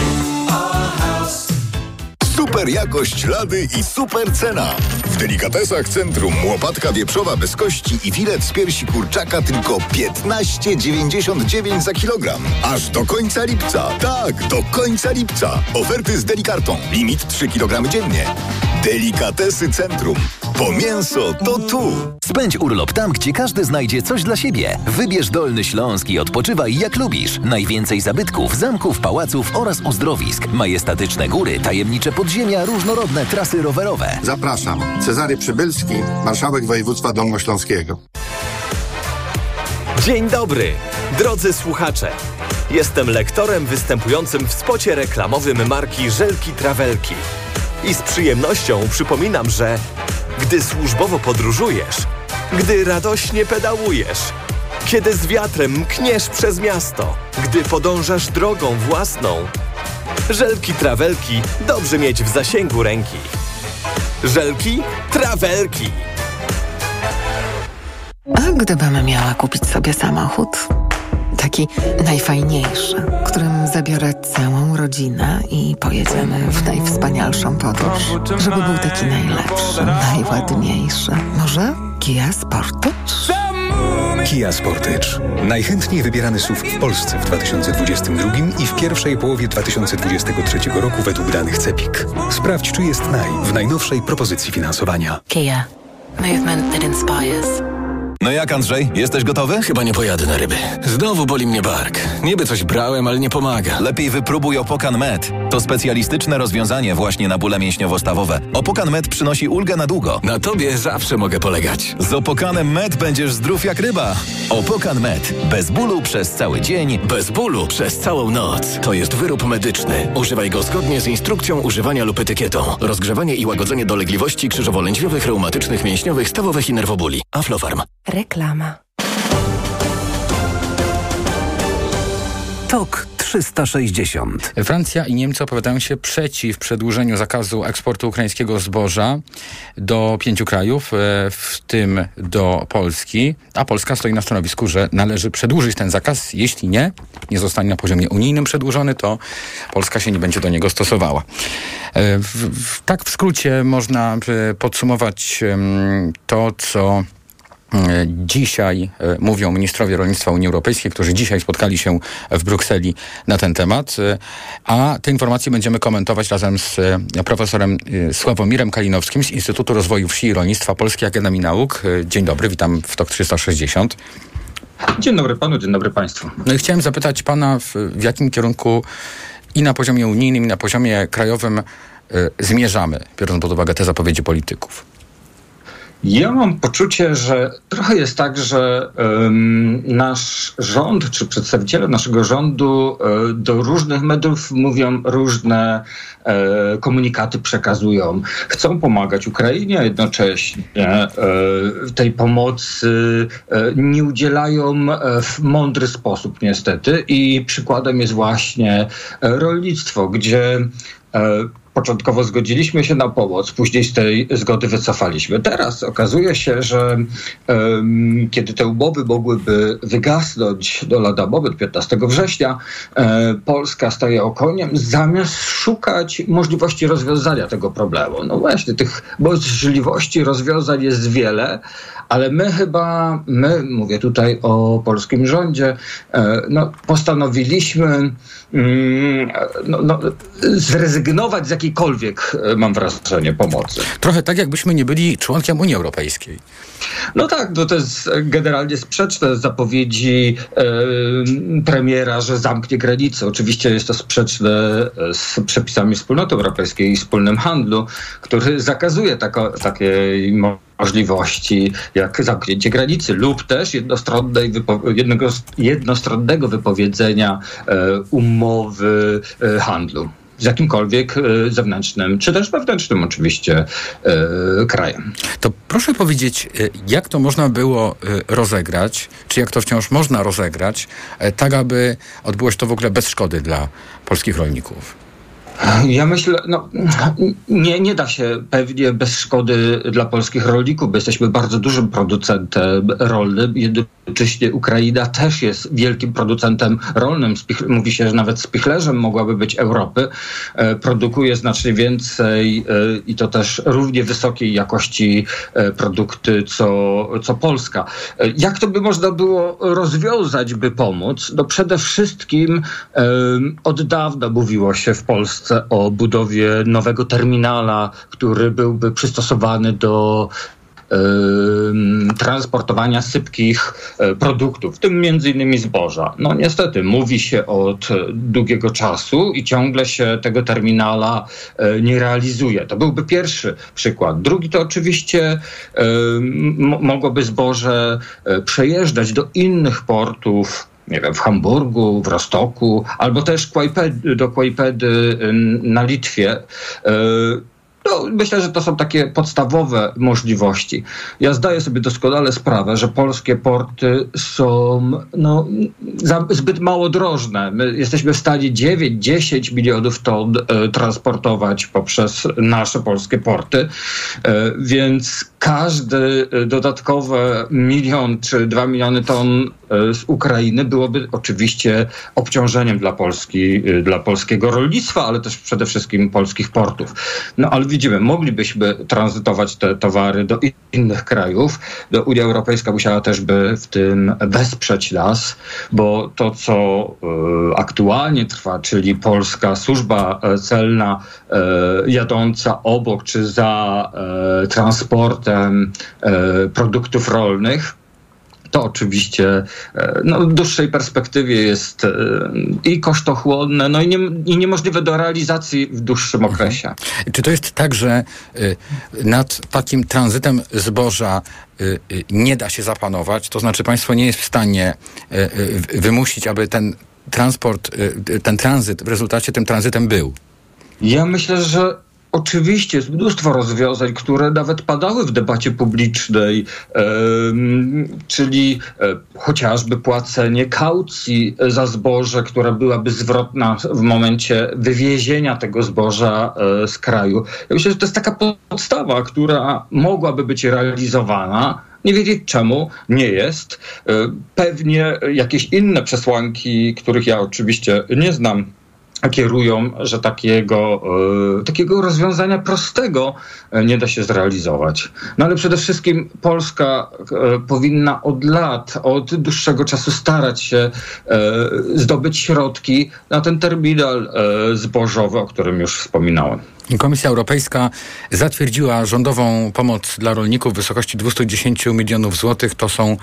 S27: Super jakość lady i super cena. W delikatesach Centrum łopatka wieprzowa bez kości i filet z piersi kurczaka tylko 15,99 za kilogram. Aż do końca lipca. Tak, do końca lipca. Oferty z delikartą. Limit 3 kg dziennie. Delikatesy Centrum. Bo mięso to tu.
S28: Spędź urlop tam, gdzie każdy znajdzie coś dla siebie. Wybierz Dolny Śląsk i odpoczywaj jak lubisz. Najwięcej zabytków, zamków, pałaców oraz uzdrowisk. Majestatyczne góry, tajemnicze podziemia, różnorodne trasy rowerowe.
S29: Zapraszam. Cezary Przybylski, marszałek województwa dolnośląskiego.
S30: Dzień dobry, drodzy słuchacze. Jestem lektorem występującym w spocie reklamowym marki Żelki Trawelki. I z przyjemnością przypominam, że gdy służbowo podróżujesz, gdy radośnie pedałujesz, kiedy z wiatrem mkniesz przez miasto, gdy podążasz drogą własną, żelki trawelki dobrze mieć w zasięgu ręki. Żelki trawelki.
S31: A gdybym miała kupić sobie samochód? Taki najfajniejszy, którym zabiorę całą rodzinę i pojedziemy w najwspanialszą podróż. Żeby był taki najlepszy, najładniejszy. Może Kia Sportage?
S32: Kia Sportage. Najchętniej wybierany SUV w Polsce w 2022 i w pierwszej połowie 2023 roku według danych CEPIK. Sprawdź, czy jest naj w najnowszej propozycji finansowania.
S31: Kia. Movement that inspires.
S32: No jak Andrzej, jesteś gotowy?
S33: Chyba nie pojadę na ryby. Znowu boli mnie bark. Niby coś brałem, ale nie pomaga.
S32: Lepiej wypróbuj Opokan Med. To specjalistyczne rozwiązanie właśnie na bóle mięśniowo-stawowe. Opokan Med przynosi ulgę na długo.
S33: Na tobie zawsze mogę polegać.
S32: Z Opokanem Med będziesz zdrów jak ryba. Opokan Med. Bez bólu przez cały dzień.
S33: Bez bólu przez całą noc. To jest wyrób medyczny. Używaj go zgodnie z instrukcją używania lub etykietą. Rozgrzewanie i łagodzenie dolegliwości krzyżowo-lędźwiowych, reumatycznych, mięśniowych, stawowych i nerwobóli. Aflofarm.
S24: Reklama.
S8: TOK 360.
S2: Francja i Niemcy opowiadają się przeciw przedłużeniu zakazu eksportu ukraińskiego zboża do pięciu krajów, e, w tym do Polski, a Polska stoi na stanowisku, że należy przedłużyć ten zakaz. Jeśli nie, nie zostanie na poziomie unijnym przedłużony, to Polska się nie będzie do niego stosowała. E, w, w, tak w skrócie można e, podsumować to, co Dzisiaj mówią ministrowie rolnictwa Unii Europejskiej, którzy dzisiaj spotkali się w Brukseli na ten temat. A te informacje będziemy komentować razem z profesorem Sławomirem Kalinowskim z Instytutu Rozwoju Wsi i Rolnictwa Polskiej Akademii Nauk. Dzień dobry, witam w TOK 360.
S34: Dzień dobry panu, dzień dobry państwu.
S2: No i chciałem zapytać pana, w, w jakim kierunku i na poziomie unijnym, i na poziomie krajowym y, zmierzamy, biorąc pod uwagę te zapowiedzi polityków.
S34: Ja mam poczucie, że trochę jest tak, że um, nasz rząd, czy przedstawiciele naszego rządu um, do różnych mediów mówią różne um, komunikaty, przekazują. Chcą pomagać Ukrainie, a jednocześnie tej pomocy nie udzielają w mądry sposób, niestety. I przykładem jest właśnie rolnictwo, gdzie Początkowo zgodziliśmy się na pomoc, później z tej zgody wycofaliśmy. Teraz okazuje się, że um, kiedy te umowy mogłyby wygasnąć do lada moment 15 września, e, Polska staje okoniem, zamiast szukać możliwości rozwiązania tego problemu. No właśnie, tych możliwości rozwiązań jest wiele, ale my chyba, my, mówię tutaj o polskim rządzie, e, no, postanowiliśmy mm, no, no, zrezygnować z jakiejkolwiek, e, mam wrażenie, pomocy.
S2: Trochę tak, jakbyśmy nie byli członkiem Unii Europejskiej.
S34: No tak, no to jest generalnie sprzeczne zapowiedzi e, premiera, że zamknie granice. Oczywiście jest to sprzeczne z przepisami wspólnoty europejskiej i wspólnym handlu, który zakazuje tako, takiej możliwości jak zamknięcie granicy lub też jednostronnej wypo- jednego, jednostronnego wypowiedzenia e, umowy e, handlu z jakimkolwiek e, zewnętrznym, czy też wewnętrznym oczywiście e, krajem.
S2: To proszę powiedzieć, e, jak to można było rozegrać, czy jak to wciąż można rozegrać, tak aby odbyło się to w ogóle bez szkody dla polskich rolników?
S34: Ja myślę, no, nie, nie da się pewnie bez szkody dla polskich rolników, bo jesteśmy bardzo dużym producentem rolnym. Jednocześnie Ukraina też jest wielkim producentem rolnym. Mówi się, że nawet spichlerzem mogłaby być Europy. E, produkuje znacznie więcej e, i to też równie wysokiej jakości e, produkty, co, co Polska. Jak to by można było rozwiązać, by pomóc? No przede wszystkim od dawna mówiło się w Polsce, Polsce o budowie nowego terminala, który byłby przystosowany do transportowania sypkich e, produktów, w tym między innymi zboża. No niestety mówi się od długiego czasu i ciągle się tego terminala e, nie realizuje. To byłby pierwszy przykład. Drugi to oczywiście mogłoby zboże e, przejeżdżać do innych portów nie wiem, w Hamburgu, w Rostoku, albo też do Kłajpedy na Litwie. E, no, myślę, że to są takie podstawowe możliwości. Ja zdaję sobie doskonale sprawę, że polskie porty są no, zbyt mało drożne. My jesteśmy w stanie 9-10 milionów ton e, transportować poprzez nasze polskie porty, e, więc każdy e, dodatkowy milion czy dwa miliony ton e, z Ukrainy byłoby oczywiście obciążeniem dla Polski, e, dla polskiego rolnictwa, ale też przede wszystkim polskich portów. No ale widzimy, moglibyśmy tranzytować te towary do innych krajów. Do Unia Europejska musiała też by w tym wesprzeć nas, bo to, co aktualnie trwa, czyli polska służba celna jadąca obok czy za transportem, produktów rolnych to oczywiście e, no, w dłuższej perspektywie jest e, i kosztochłonne, no i, nie, i niemożliwe do realizacji w dłuższym mhm. okresie.
S2: Czy to jest tak, że nad takim tranzytem zboża nie da się zapanować? To znaczy państwo nie jest w stanie wymusić, aby ten transport, ten tranzyt w rezultacie tym tranzytem był?
S34: Ja myślę, że Oczywiście jest mnóstwo rozwiązań, które nawet padały w debacie publicznej, e, czyli e, chociażby płacenie kaucji za zboże, która byłaby zwrotna w momencie wywiezienia tego zboża e, z kraju. Ja myślę, że to jest taka podstawa, która mogłaby być realizowana. Nie wiedzieć czemu nie jest. E, pewnie jakieś inne przesłanki, których ja oczywiście nie znam, kierują, że takiego, e, takiego rozwiązania prostego e, nie da się zrealizować. No ale przede wszystkim Polska e, powinna od lat, od dłuższego czasu starać się zdobyć środki na ten terminal zbożowy, o którym już wspominałem.
S2: Komisja Europejska zatwierdziła rządową pomoc dla rolników w wysokości 210 milionów złotych. To są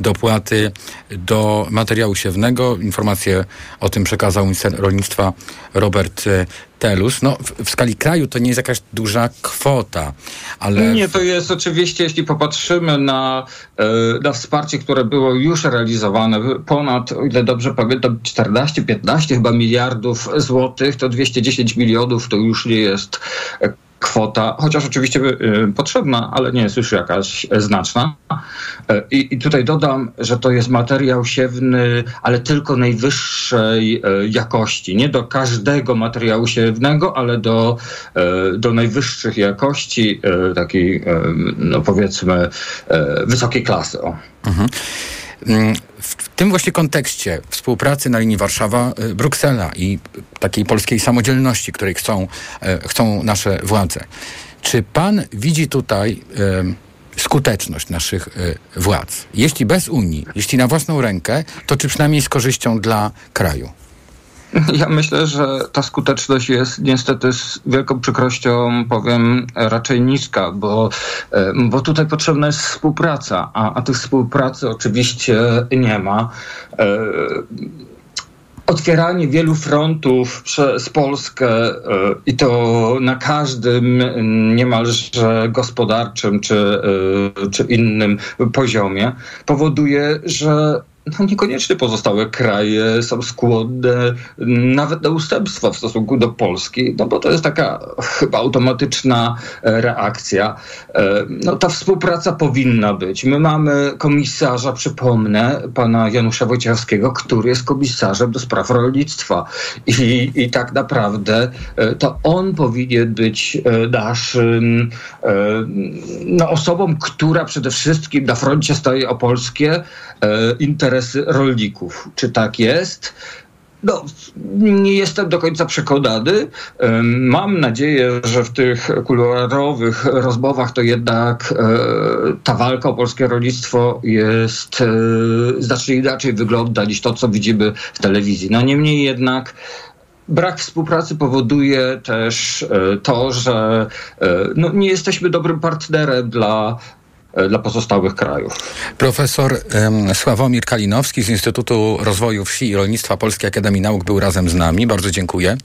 S2: dopłaty do materiału siewnego. Informację o tym przekazał minister rolnictwa Robert e, Telus. No, w, w, skali kraju to nie jest jakaś duża kwota, ale...
S34: Nie, to jest oczywiście, jeśli popatrzymy na, e, na wsparcie, które było już realizowane, ponad, o ile dobrze pamiętam, 14-15 chyba miliardów złotych, to 210 milionów to już nie jest kwota, chociaż oczywiście y, potrzebna, ale nie jest już jakaś znaczna. E, I, I, tutaj dodam, że to jest materiał siewny, ale tylko najwyższej e, jakości. Nie do każdego materiału siewnego, ale do, e, do najwyższych jakości, takiej, no powiedzmy, wysokiej klasy. Mhm.
S2: W tym właśnie kontekście współpracy na linii Warszawa-Bruksela i takiej polskiej samodzielności, której chcą, e, chcą nasze władze. Czy pan widzi tutaj skuteczność naszych e, władz? Jeśli bez Unii, jeśli na własną rękę, to czy przynajmniej z korzyścią dla kraju?
S34: Ja myślę, że ta skuteczność jest niestety z wielką przykrością, powiem, raczej niska, bo, e, bo tutaj potrzebna jest współpraca, a, a tych współpracy oczywiście nie ma. E, otwieranie wielu frontów przez Polskę e, i to na każdym niemalże gospodarczym czy, czy innym poziomie powoduje, że no niekoniecznie pozostałe kraje są skłonne nawet na ustępstwa w stosunku do Polski, no bo to jest taka chyba automatyczna e, reakcja. E, no ta współpraca powinna być. My mamy komisarza, przypomnę, pana Janusza Wojciechowskiego, który jest komisarzem do spraw rolnictwa i, i tak naprawdę e, to on powinien być naszym no, osobą, która przede wszystkim na froncie stoi o polskie interesy interesy rolników. Czy tak jest? No, nie jestem do końca przekonany. Mam nadzieję, że w tych kuluarowych rozmowach to jednak e, ta walka o polskie rolnictwo jest e, znacznie inaczej wygląda niż to, co widzimy w telewizji. No niemniej jednak Brak współpracy powoduje też e, to, że no, nie jesteśmy dobrym partnerem dla dla pozostałych krajów.
S2: Profesor um, Sławomir Kalinowski z Instytutu Rozwoju Wsi i Rolnictwa Polskiej Akademii Nauk był razem z nami. Bardzo dziękuję.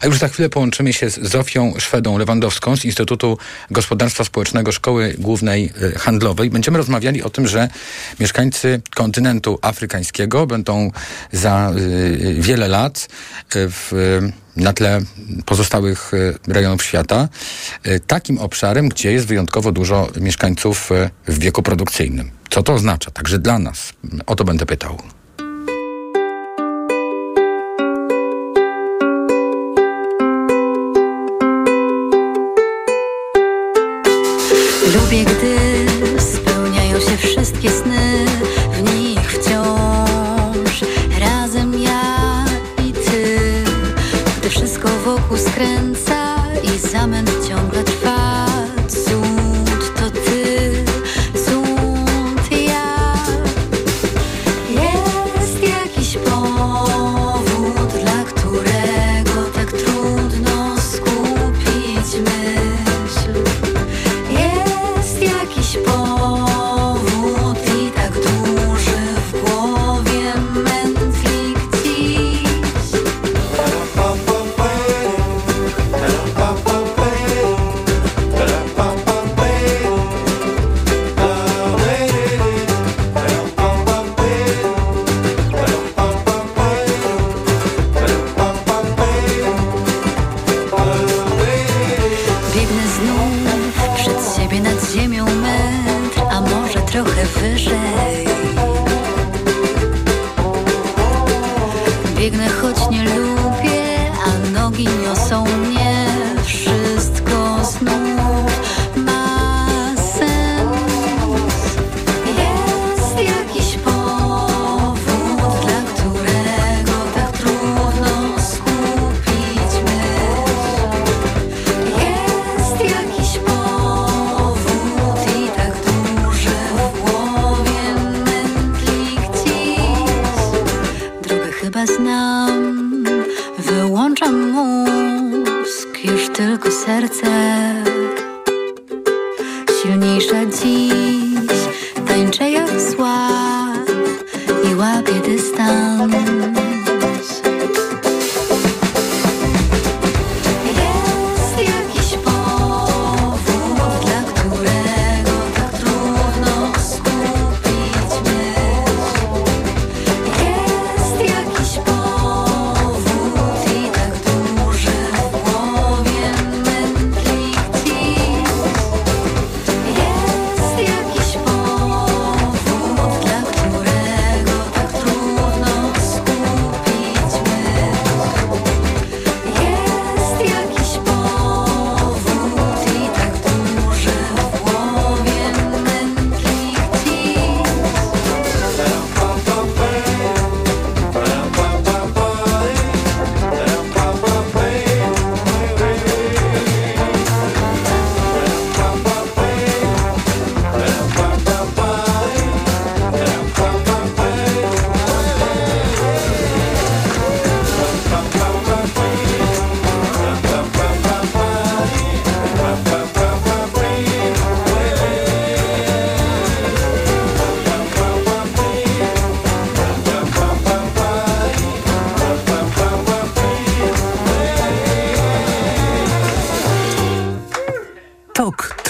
S2: A już za chwilę połączymy się z Zofią Szwedą-Lewandowską z Instytutu Gospodarstwa Społecznego Szkoły Głównej e, Handlowej. Będziemy rozmawiali o tym, że mieszkańcy kontynentu afrykańskiego będą za y, wiele lat w na tle pozostałych e, rejonów świata, e, takim obszarem, gdzie jest wyjątkowo dużo mieszkańców e, w wieku produkcyjnym. Co to oznacza? Także dla nas. O to będę pytał.
S35: Lubię, gdy spełniają się wszystkie i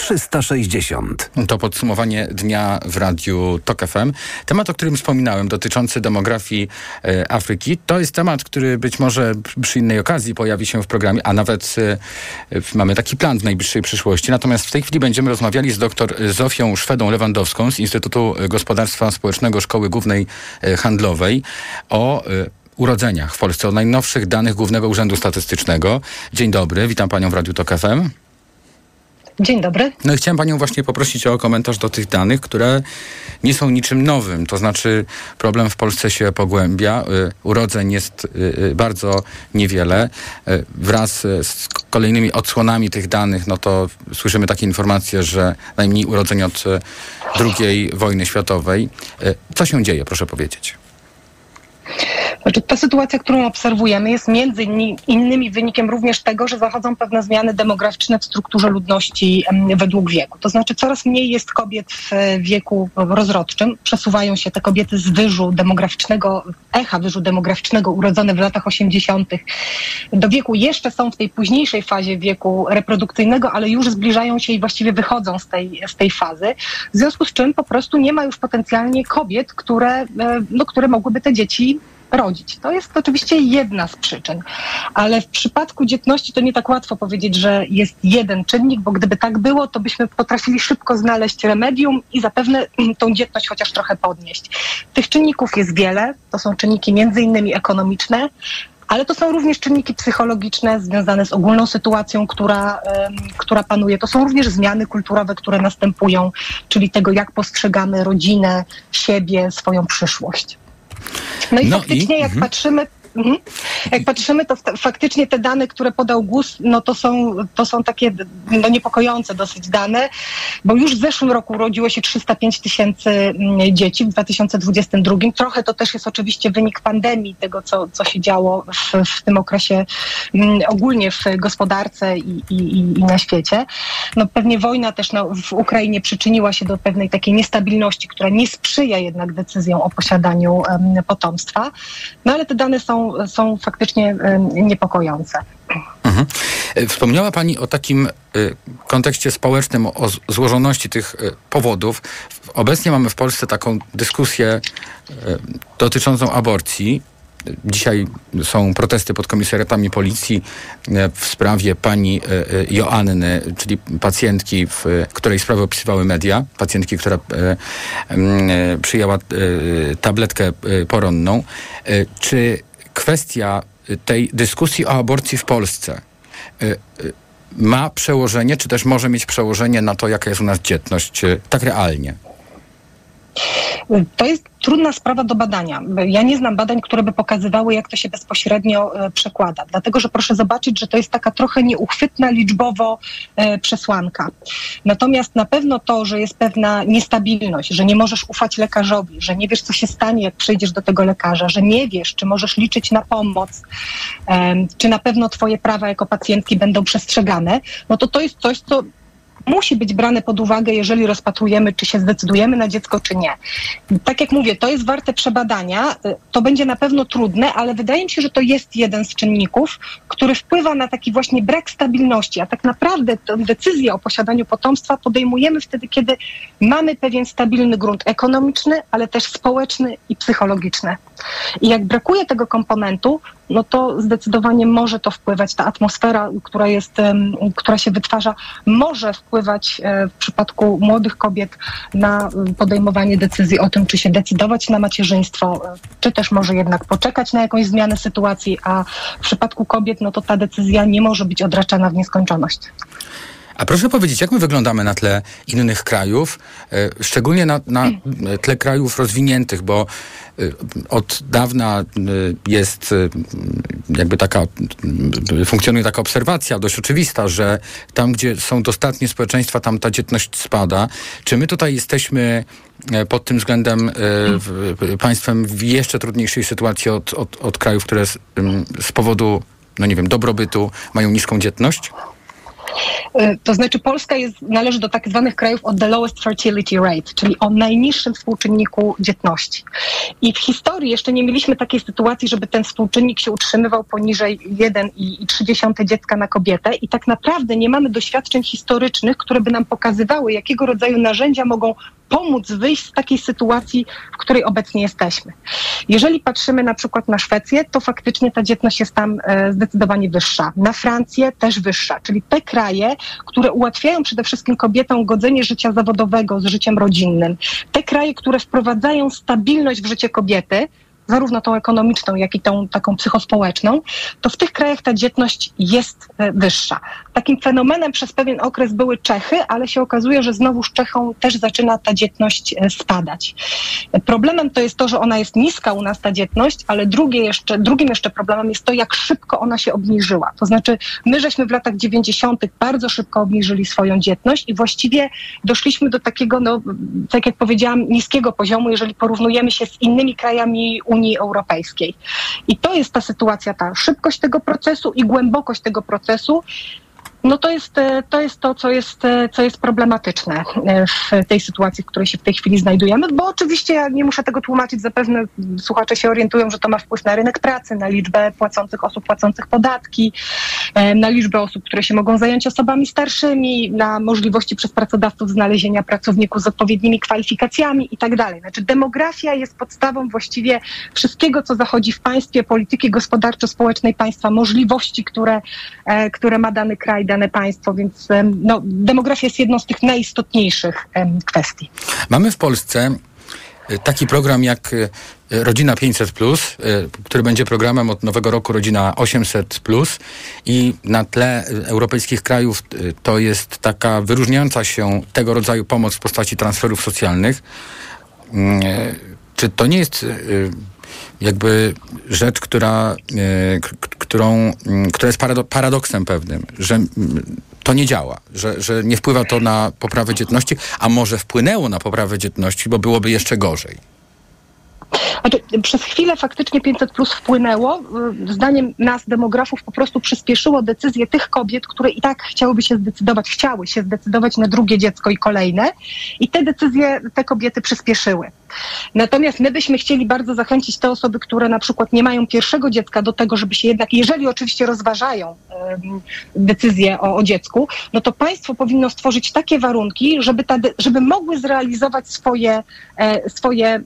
S8: 360.
S2: To podsumowanie dnia w radiu TOK FM. Temat, o którym wspominałem, dotyczący demografii e, Afryki, to jest temat, który być może przy innej okazji pojawi się w programie, a nawet e, mamy taki plan w najbliższej przyszłości. Natomiast w tej chwili będziemy rozmawiali z dr Zofią Szwedą-Lewandowską z Instytutu Gospodarstwa Społecznego Szkoły Głównej e, Handlowej o e, urodzeniach w Polsce, o najnowszych danych Głównego Urzędu Statystycznego. Dzień dobry, witam panią w Radiu TOK FM.
S36: Dzień dobry.
S2: No i chciałem panią właśnie poprosić o komentarz do tych danych, które nie są niczym nowym. To znaczy problem w Polsce się pogłębia. Y, urodzeń jest y, y, bardzo niewiele. Wraz z kolejnymi odsłonami tych danych, no to słyszymy takie informacje, że najmniej urodzeń od II wojny światowej. Co się dzieje, proszę powiedzieć?
S36: Znaczy, ta sytuacja, którą obserwujemy, jest między innymi wynikiem również tego, że zachodzą pewne zmiany demograficzne w strukturze ludności według wieku. To znaczy, coraz mniej jest kobiet w wieku rozrodczym. Przesuwają się te kobiety z wyżu demograficznego, echa wyżu demograficznego urodzone w latach 80. do wieku. Jeszcze są w tej późniejszej fazie wieku reprodukcyjnego, ale już zbliżają się i właściwie wychodzą z tej, z tej fazy. W związku z czym po prostu nie ma już potencjalnie kobiet, które, e, no, które mogłyby te dzieci rodzić. To jest oczywiście jedna z przyczyn, ale w przypadku dzietności to nie tak łatwo powiedzieć, że jest jeden czynnik, bo gdyby tak było, to byśmy potrafili szybko znaleźć remedium i zapewne tą dzietność chociaż trochę podnieść. Tych czynników jest wiele, to są czynniki między innymi ekonomiczne, ale to są również czynniki psychologiczne związane z ogólną sytuacją, która, która panuje. To są również zmiany kulturowe, które następują, czyli tego, jak postrzegamy rodzinę, siebie, swoją przyszłość. No i
S2: No
S36: faktycznie,
S2: i-
S36: jak
S2: mhm.
S36: patrzymy. Mhm. Jak patrzymy, to fa- faktycznie te dane, które podał GUS, no to są, to są takie no, niepokojące dosyć dane, bo już w zeszłym roku urodziło się 305 tysięcy mm, dzieci w 2022. Trochę to też jest oczywiście wynik pandemii, tego co, co się działo w, w tym okresie mm, ogólnie w gospodarce i, i, i na świecie. No, pewnie wojna też no, w Ukrainie przyczyniła się do pewnej takiej niestabilności, która nie sprzyja jednak decyzjom o posiadaniu em, potomstwa. No ale te dane są, są faktycznie em, niepokojące.
S2: Mhm. E, Wspomniała Pani o takim e, kontekście społecznym, o złożoności tych e, powodów. Obecnie mamy w Polsce taką dyskusję dotyczącą aborcji. Dzisiaj są protesty pod komisariatami policji w sprawie pani Joanny, czyli pacjentki, w której sprawę opisywały media. Pacjentki, która przyjęła tabletkę poronną. Czy kwestia tej dyskusji o aborcji w Polsce e, e, ma przełożenie, czy też może mieć przełożenie na to, jaka jest u nas dzietność, tak realnie?
S36: To jest trudna sprawa do badania. Ja nie znam badań, które by pokazywały, jak to się bezpośrednio e, przekłada. Dlatego, że proszę zobaczyć, że to jest taka trochę nieuchwytna liczbowo e, przesłanka. Natomiast na pewno to, że jest pewna niestabilność, że nie możesz ufać lekarzowi, że nie wiesz, co się stanie, jak przyjdziesz do tego lekarza, że nie wiesz, czy możesz liczyć na pomoc, czy na pewno twoje prawa jako pacjentki będą przestrzegane, no to to jest coś, co musi być brane pod uwagę, jeżeli rozpatrujemy, czy się zdecydujemy na dziecko, czy nie. Tak jak mówię, to jest warte przebadania. To będzie na pewno trudne, ale wydaje mi się, że to jest jeden z czynników, który wpływa na taki właśnie brak stabilności. A tak naprawdę tę decyzję o posiadaniu potomstwa podejmujemy wtedy, kiedy mamy pewien stabilny grunt ekonomiczny, ale też społeczny i psychologiczny. I jak brakuje tego komponentu, no to zdecydowanie może to wpływać, ta atmosfera, która, jest, która się wytwarza, może wpływać e, w przypadku młodych kobiet na podejmowanie decyzji o tym, czy się decydować na macierzyństwo, e, czy też może jednak poczekać na jakąś zmianę sytuacji, a w przypadku kobiet, no to ta decyzja nie może być odraczana w nieskończoność.
S2: A proszę powiedzieć, jak my wyglądamy na tle innych krajów, e, szczególnie na, na tle krajów rozwiniętych, bo e, od dawna e, jest jakby taka, funkcjonuje taka obserwacja dość oczywista, że tam, gdzie są dostatnie społeczeństwa, tam ta dzietność spada. Czy my tutaj jesteśmy pod tym względem państwem w jeszcze trudniejszej sytuacji od, od, od krajów, które z, z powodu, no nie wiem, dobrobytu mają niską dzietność?
S36: E, to znaczy Polska jest, należy do tak zwanych krajów o the lowest fertility rate, czyli o najniższym współczynniku dzietności. I w historii jeszcze nie mieliśmy takiej sytuacji, żeby ten współczynnik się utrzymywał poniżej 1,3 dziecka na kobietę i tak naprawdę nie mamy doświadczeń historycznych, które by nam pokazywały, jakiego rodzaju narzędzia mogą pomóc wyjść z takiej sytuacji, w której obecnie jesteśmy. Jeżeli patrzymy na przykład na Szwecję, to faktycznie ta dzietność jest tam e, zdecydowanie wyższa. Na Francję też wyższa, czyli te kraje, które ułatwiają przede wszystkim kobietom godzenie życia zawodowego z życiem rodzinnym. Te kraje, które wprowadzają stabilność w życie kobiety, zarówno tą ekonomiczną, jak i tą taką psychospołeczną, to w tych krajach ta dzietność jest e, wyższa. Takim fenomenem przez pewien okres były Czechy, ale się okazuje, że znowu z Czechą też zaczyna ta dzietność e, spadać. Problemem to jest to, że ona jest niska u nas ta dzietność, ale drugie jeszcze, drugim jeszcze problemem jest to, jak szybko ona się obniżyła. To znaczy, my żeśmy w latach 90. bardzo szybko obniżyli swoją dzietność i właściwie doszliśmy do takiego, no, tak jak powiedziałam, niskiego poziomu, jeżeli porównujemy się z innymi krajami Unii Unii Europejskiej. I to jest ta sytuacja, ta szybkość tego procesu i głębokość tego procesu no to jest, e, to jest to, co jest, e, co jest problematyczne e, w tej sytuacji, w której się w tej chwili znajdujemy, bo oczywiście ja nie muszę tego tłumaczyć, zapewne słuchacze się orientują, że to ma wpływ na rynek pracy, na liczbę płacących osób płacących podatki, na liczbę osób, które się mogą zająć osobami starszymi, na możliwości przez pracodawców znalezienia pracowników z odpowiednimi kwalifikacjami i tak. Znaczy demografia jest podstawą właściwie wszystkiego, co zachodzi w państwie, polityki gospodarczo-społecznej państwa, możliwości, które, które ma dany kraj, dane państwo, więc no, demografia jest jedną z tych najistotniejszych kwestii.
S2: Mamy w Polsce e, taki program jak e, Rodzina 500, e, który będzie programem od nowego roku Rodzina 800. I na tle europejskich krajów to jest taka wyróżniająca się tego rodzaju pomoc w postaci transferów socjalnych. Mm, czy to nie jest jakby rzecz, która, e, którą, która jest paradoksem pewnym, że to nie działa, że, że nie wpływa to na poprawę dzietności, a może wpłynęło na poprawę dzietności, bo byłoby jeszcze gorzej.
S36: Znaczy, przez chwilę faktycznie 500 plus wpłynęło. Zdaniem nas, demografów, po prostu przyspieszyło decyzję tych kobiet, które i tak chciałyby się zdecydować, chciały się zdecydować na drugie dziecko i kolejne. I te decyzje te kobiety przyspieszyły. Natomiast my byśmy chcieli bardzo zachęcić te osoby, które na przykład nie mają pierwszego dziecka do tego, żeby się jednak, jeżeli oczywiście rozważają decyzję o, o, dziecku, no to państwo powinno stworzyć takie warunki, żeby, ta, żeby mogły zrealizować swoje, e, swoje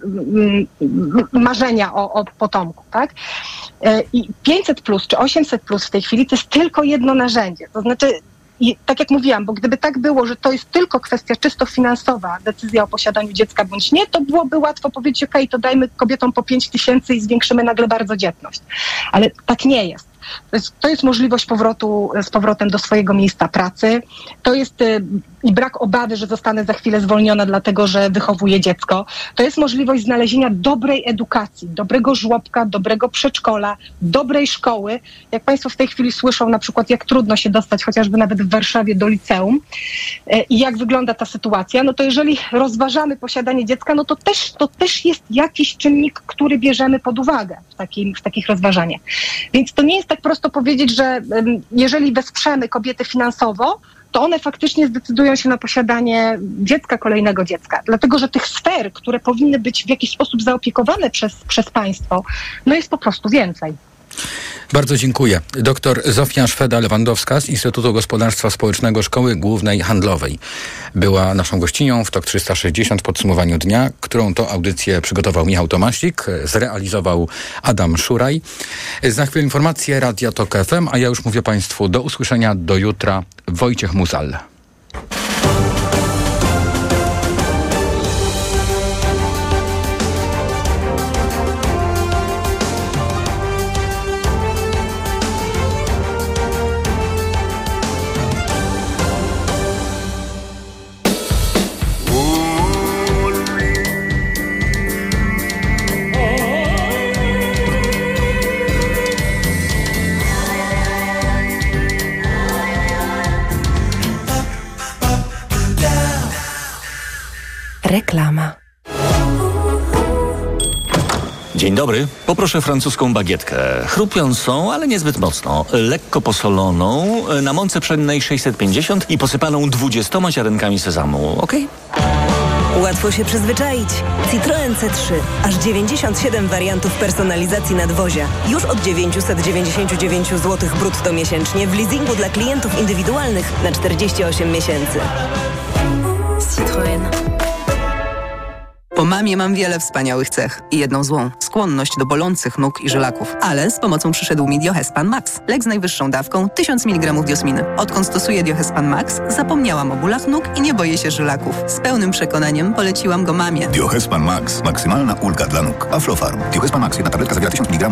S36: marzenia o, o potomku. Tak? E, I 500 plus czy 800 plus w tej chwili to jest tylko jedno narzędzie. To znaczy i tak jak mówiłam, bo gdyby tak było, że to jest tylko kwestia czysto finansowa, decyzja o posiadaniu dziecka bądź nie, to byłoby łatwo powiedzieć, ok, to dajmy kobietom po 5 tysięcy i zwiększymy nagle bardzo dzietność. Ale tak nie jest. To jest, to jest możliwość powrotu z powrotem do swojego miejsca pracy. To jest y, i brak obawy, że zostanę za chwilę zwolniona, dlatego że wychowuję dziecko. To jest możliwość znalezienia dobrej edukacji, dobrego żłobka, dobrego przedszkola, dobrej szkoły. Jak Państwo w tej chwili słyszą na przykład, jak trudno się dostać chociażby nawet w Warszawie do liceum e, i jak wygląda ta sytuacja, no to jeżeli rozważamy posiadanie dziecka, no to też, to też jest jakiś czynnik, który bierzemy pod uwagę w, takim, w takich rozważaniach. Więc to nie jest tak prosto powiedzieć, że jeżeli wesprzemy kobiety finansowo, to one faktycznie zdecydują się na posiadanie dziecka, kolejnego dziecka. Dlatego, że tych sfer, które powinny być w jakiś sposób zaopiekowane przez, przez państwo, no jest po prostu więcej.
S2: Bardzo dziękuję. Doktor Zofia Szweda-Lewandowska z Instytutu Gospodarstwa Społecznego Szkoły Głównej Handlowej była naszą gościnią w TOK 360 w podsumowaniu dnia, którą to audycję przygotował Michał Tomasik, zrealizował Adam Szuraj. Za chwilę informacje Radia TOK FM, a ja już mówię Państwu do usłyszenia do jutra. Wojciech Muzal.
S24: Dobry. Poproszę francuską bagietkę. Chrupiącą, ale niezbyt mocno. Lekko posoloną, na mące pszennej 650 i posypaną 20 ziarenkami sezamu. Ok?
S20: Łatwo się przyzwyczaić. Citroen C3. Aż 97 wariantów personalizacji nadwozia. Już od 999 zł brutto miesięcznie w leasingu dla klientów indywidualnych na 48 miesięcy.
S31: Citroen.
S37: Po mamie mam wiele wspaniałych cech i jedną złą – skłonność do bolących nóg i żylaków. Ale z pomocą przyszedł mi Diohespan Max. Lek z najwyższą dawką 1000 mg diosminy. Odkąd stosuję Diohespan Max, zapomniałam o bólach nóg i nie boję się żylaków. Z pełnym przekonaniem poleciłam go mamie.
S21: Diohespan Max. Maksymalna ulga dla nóg. Aflofarm. Diohespan Max. Jedna tabletka zawiera 1000 mg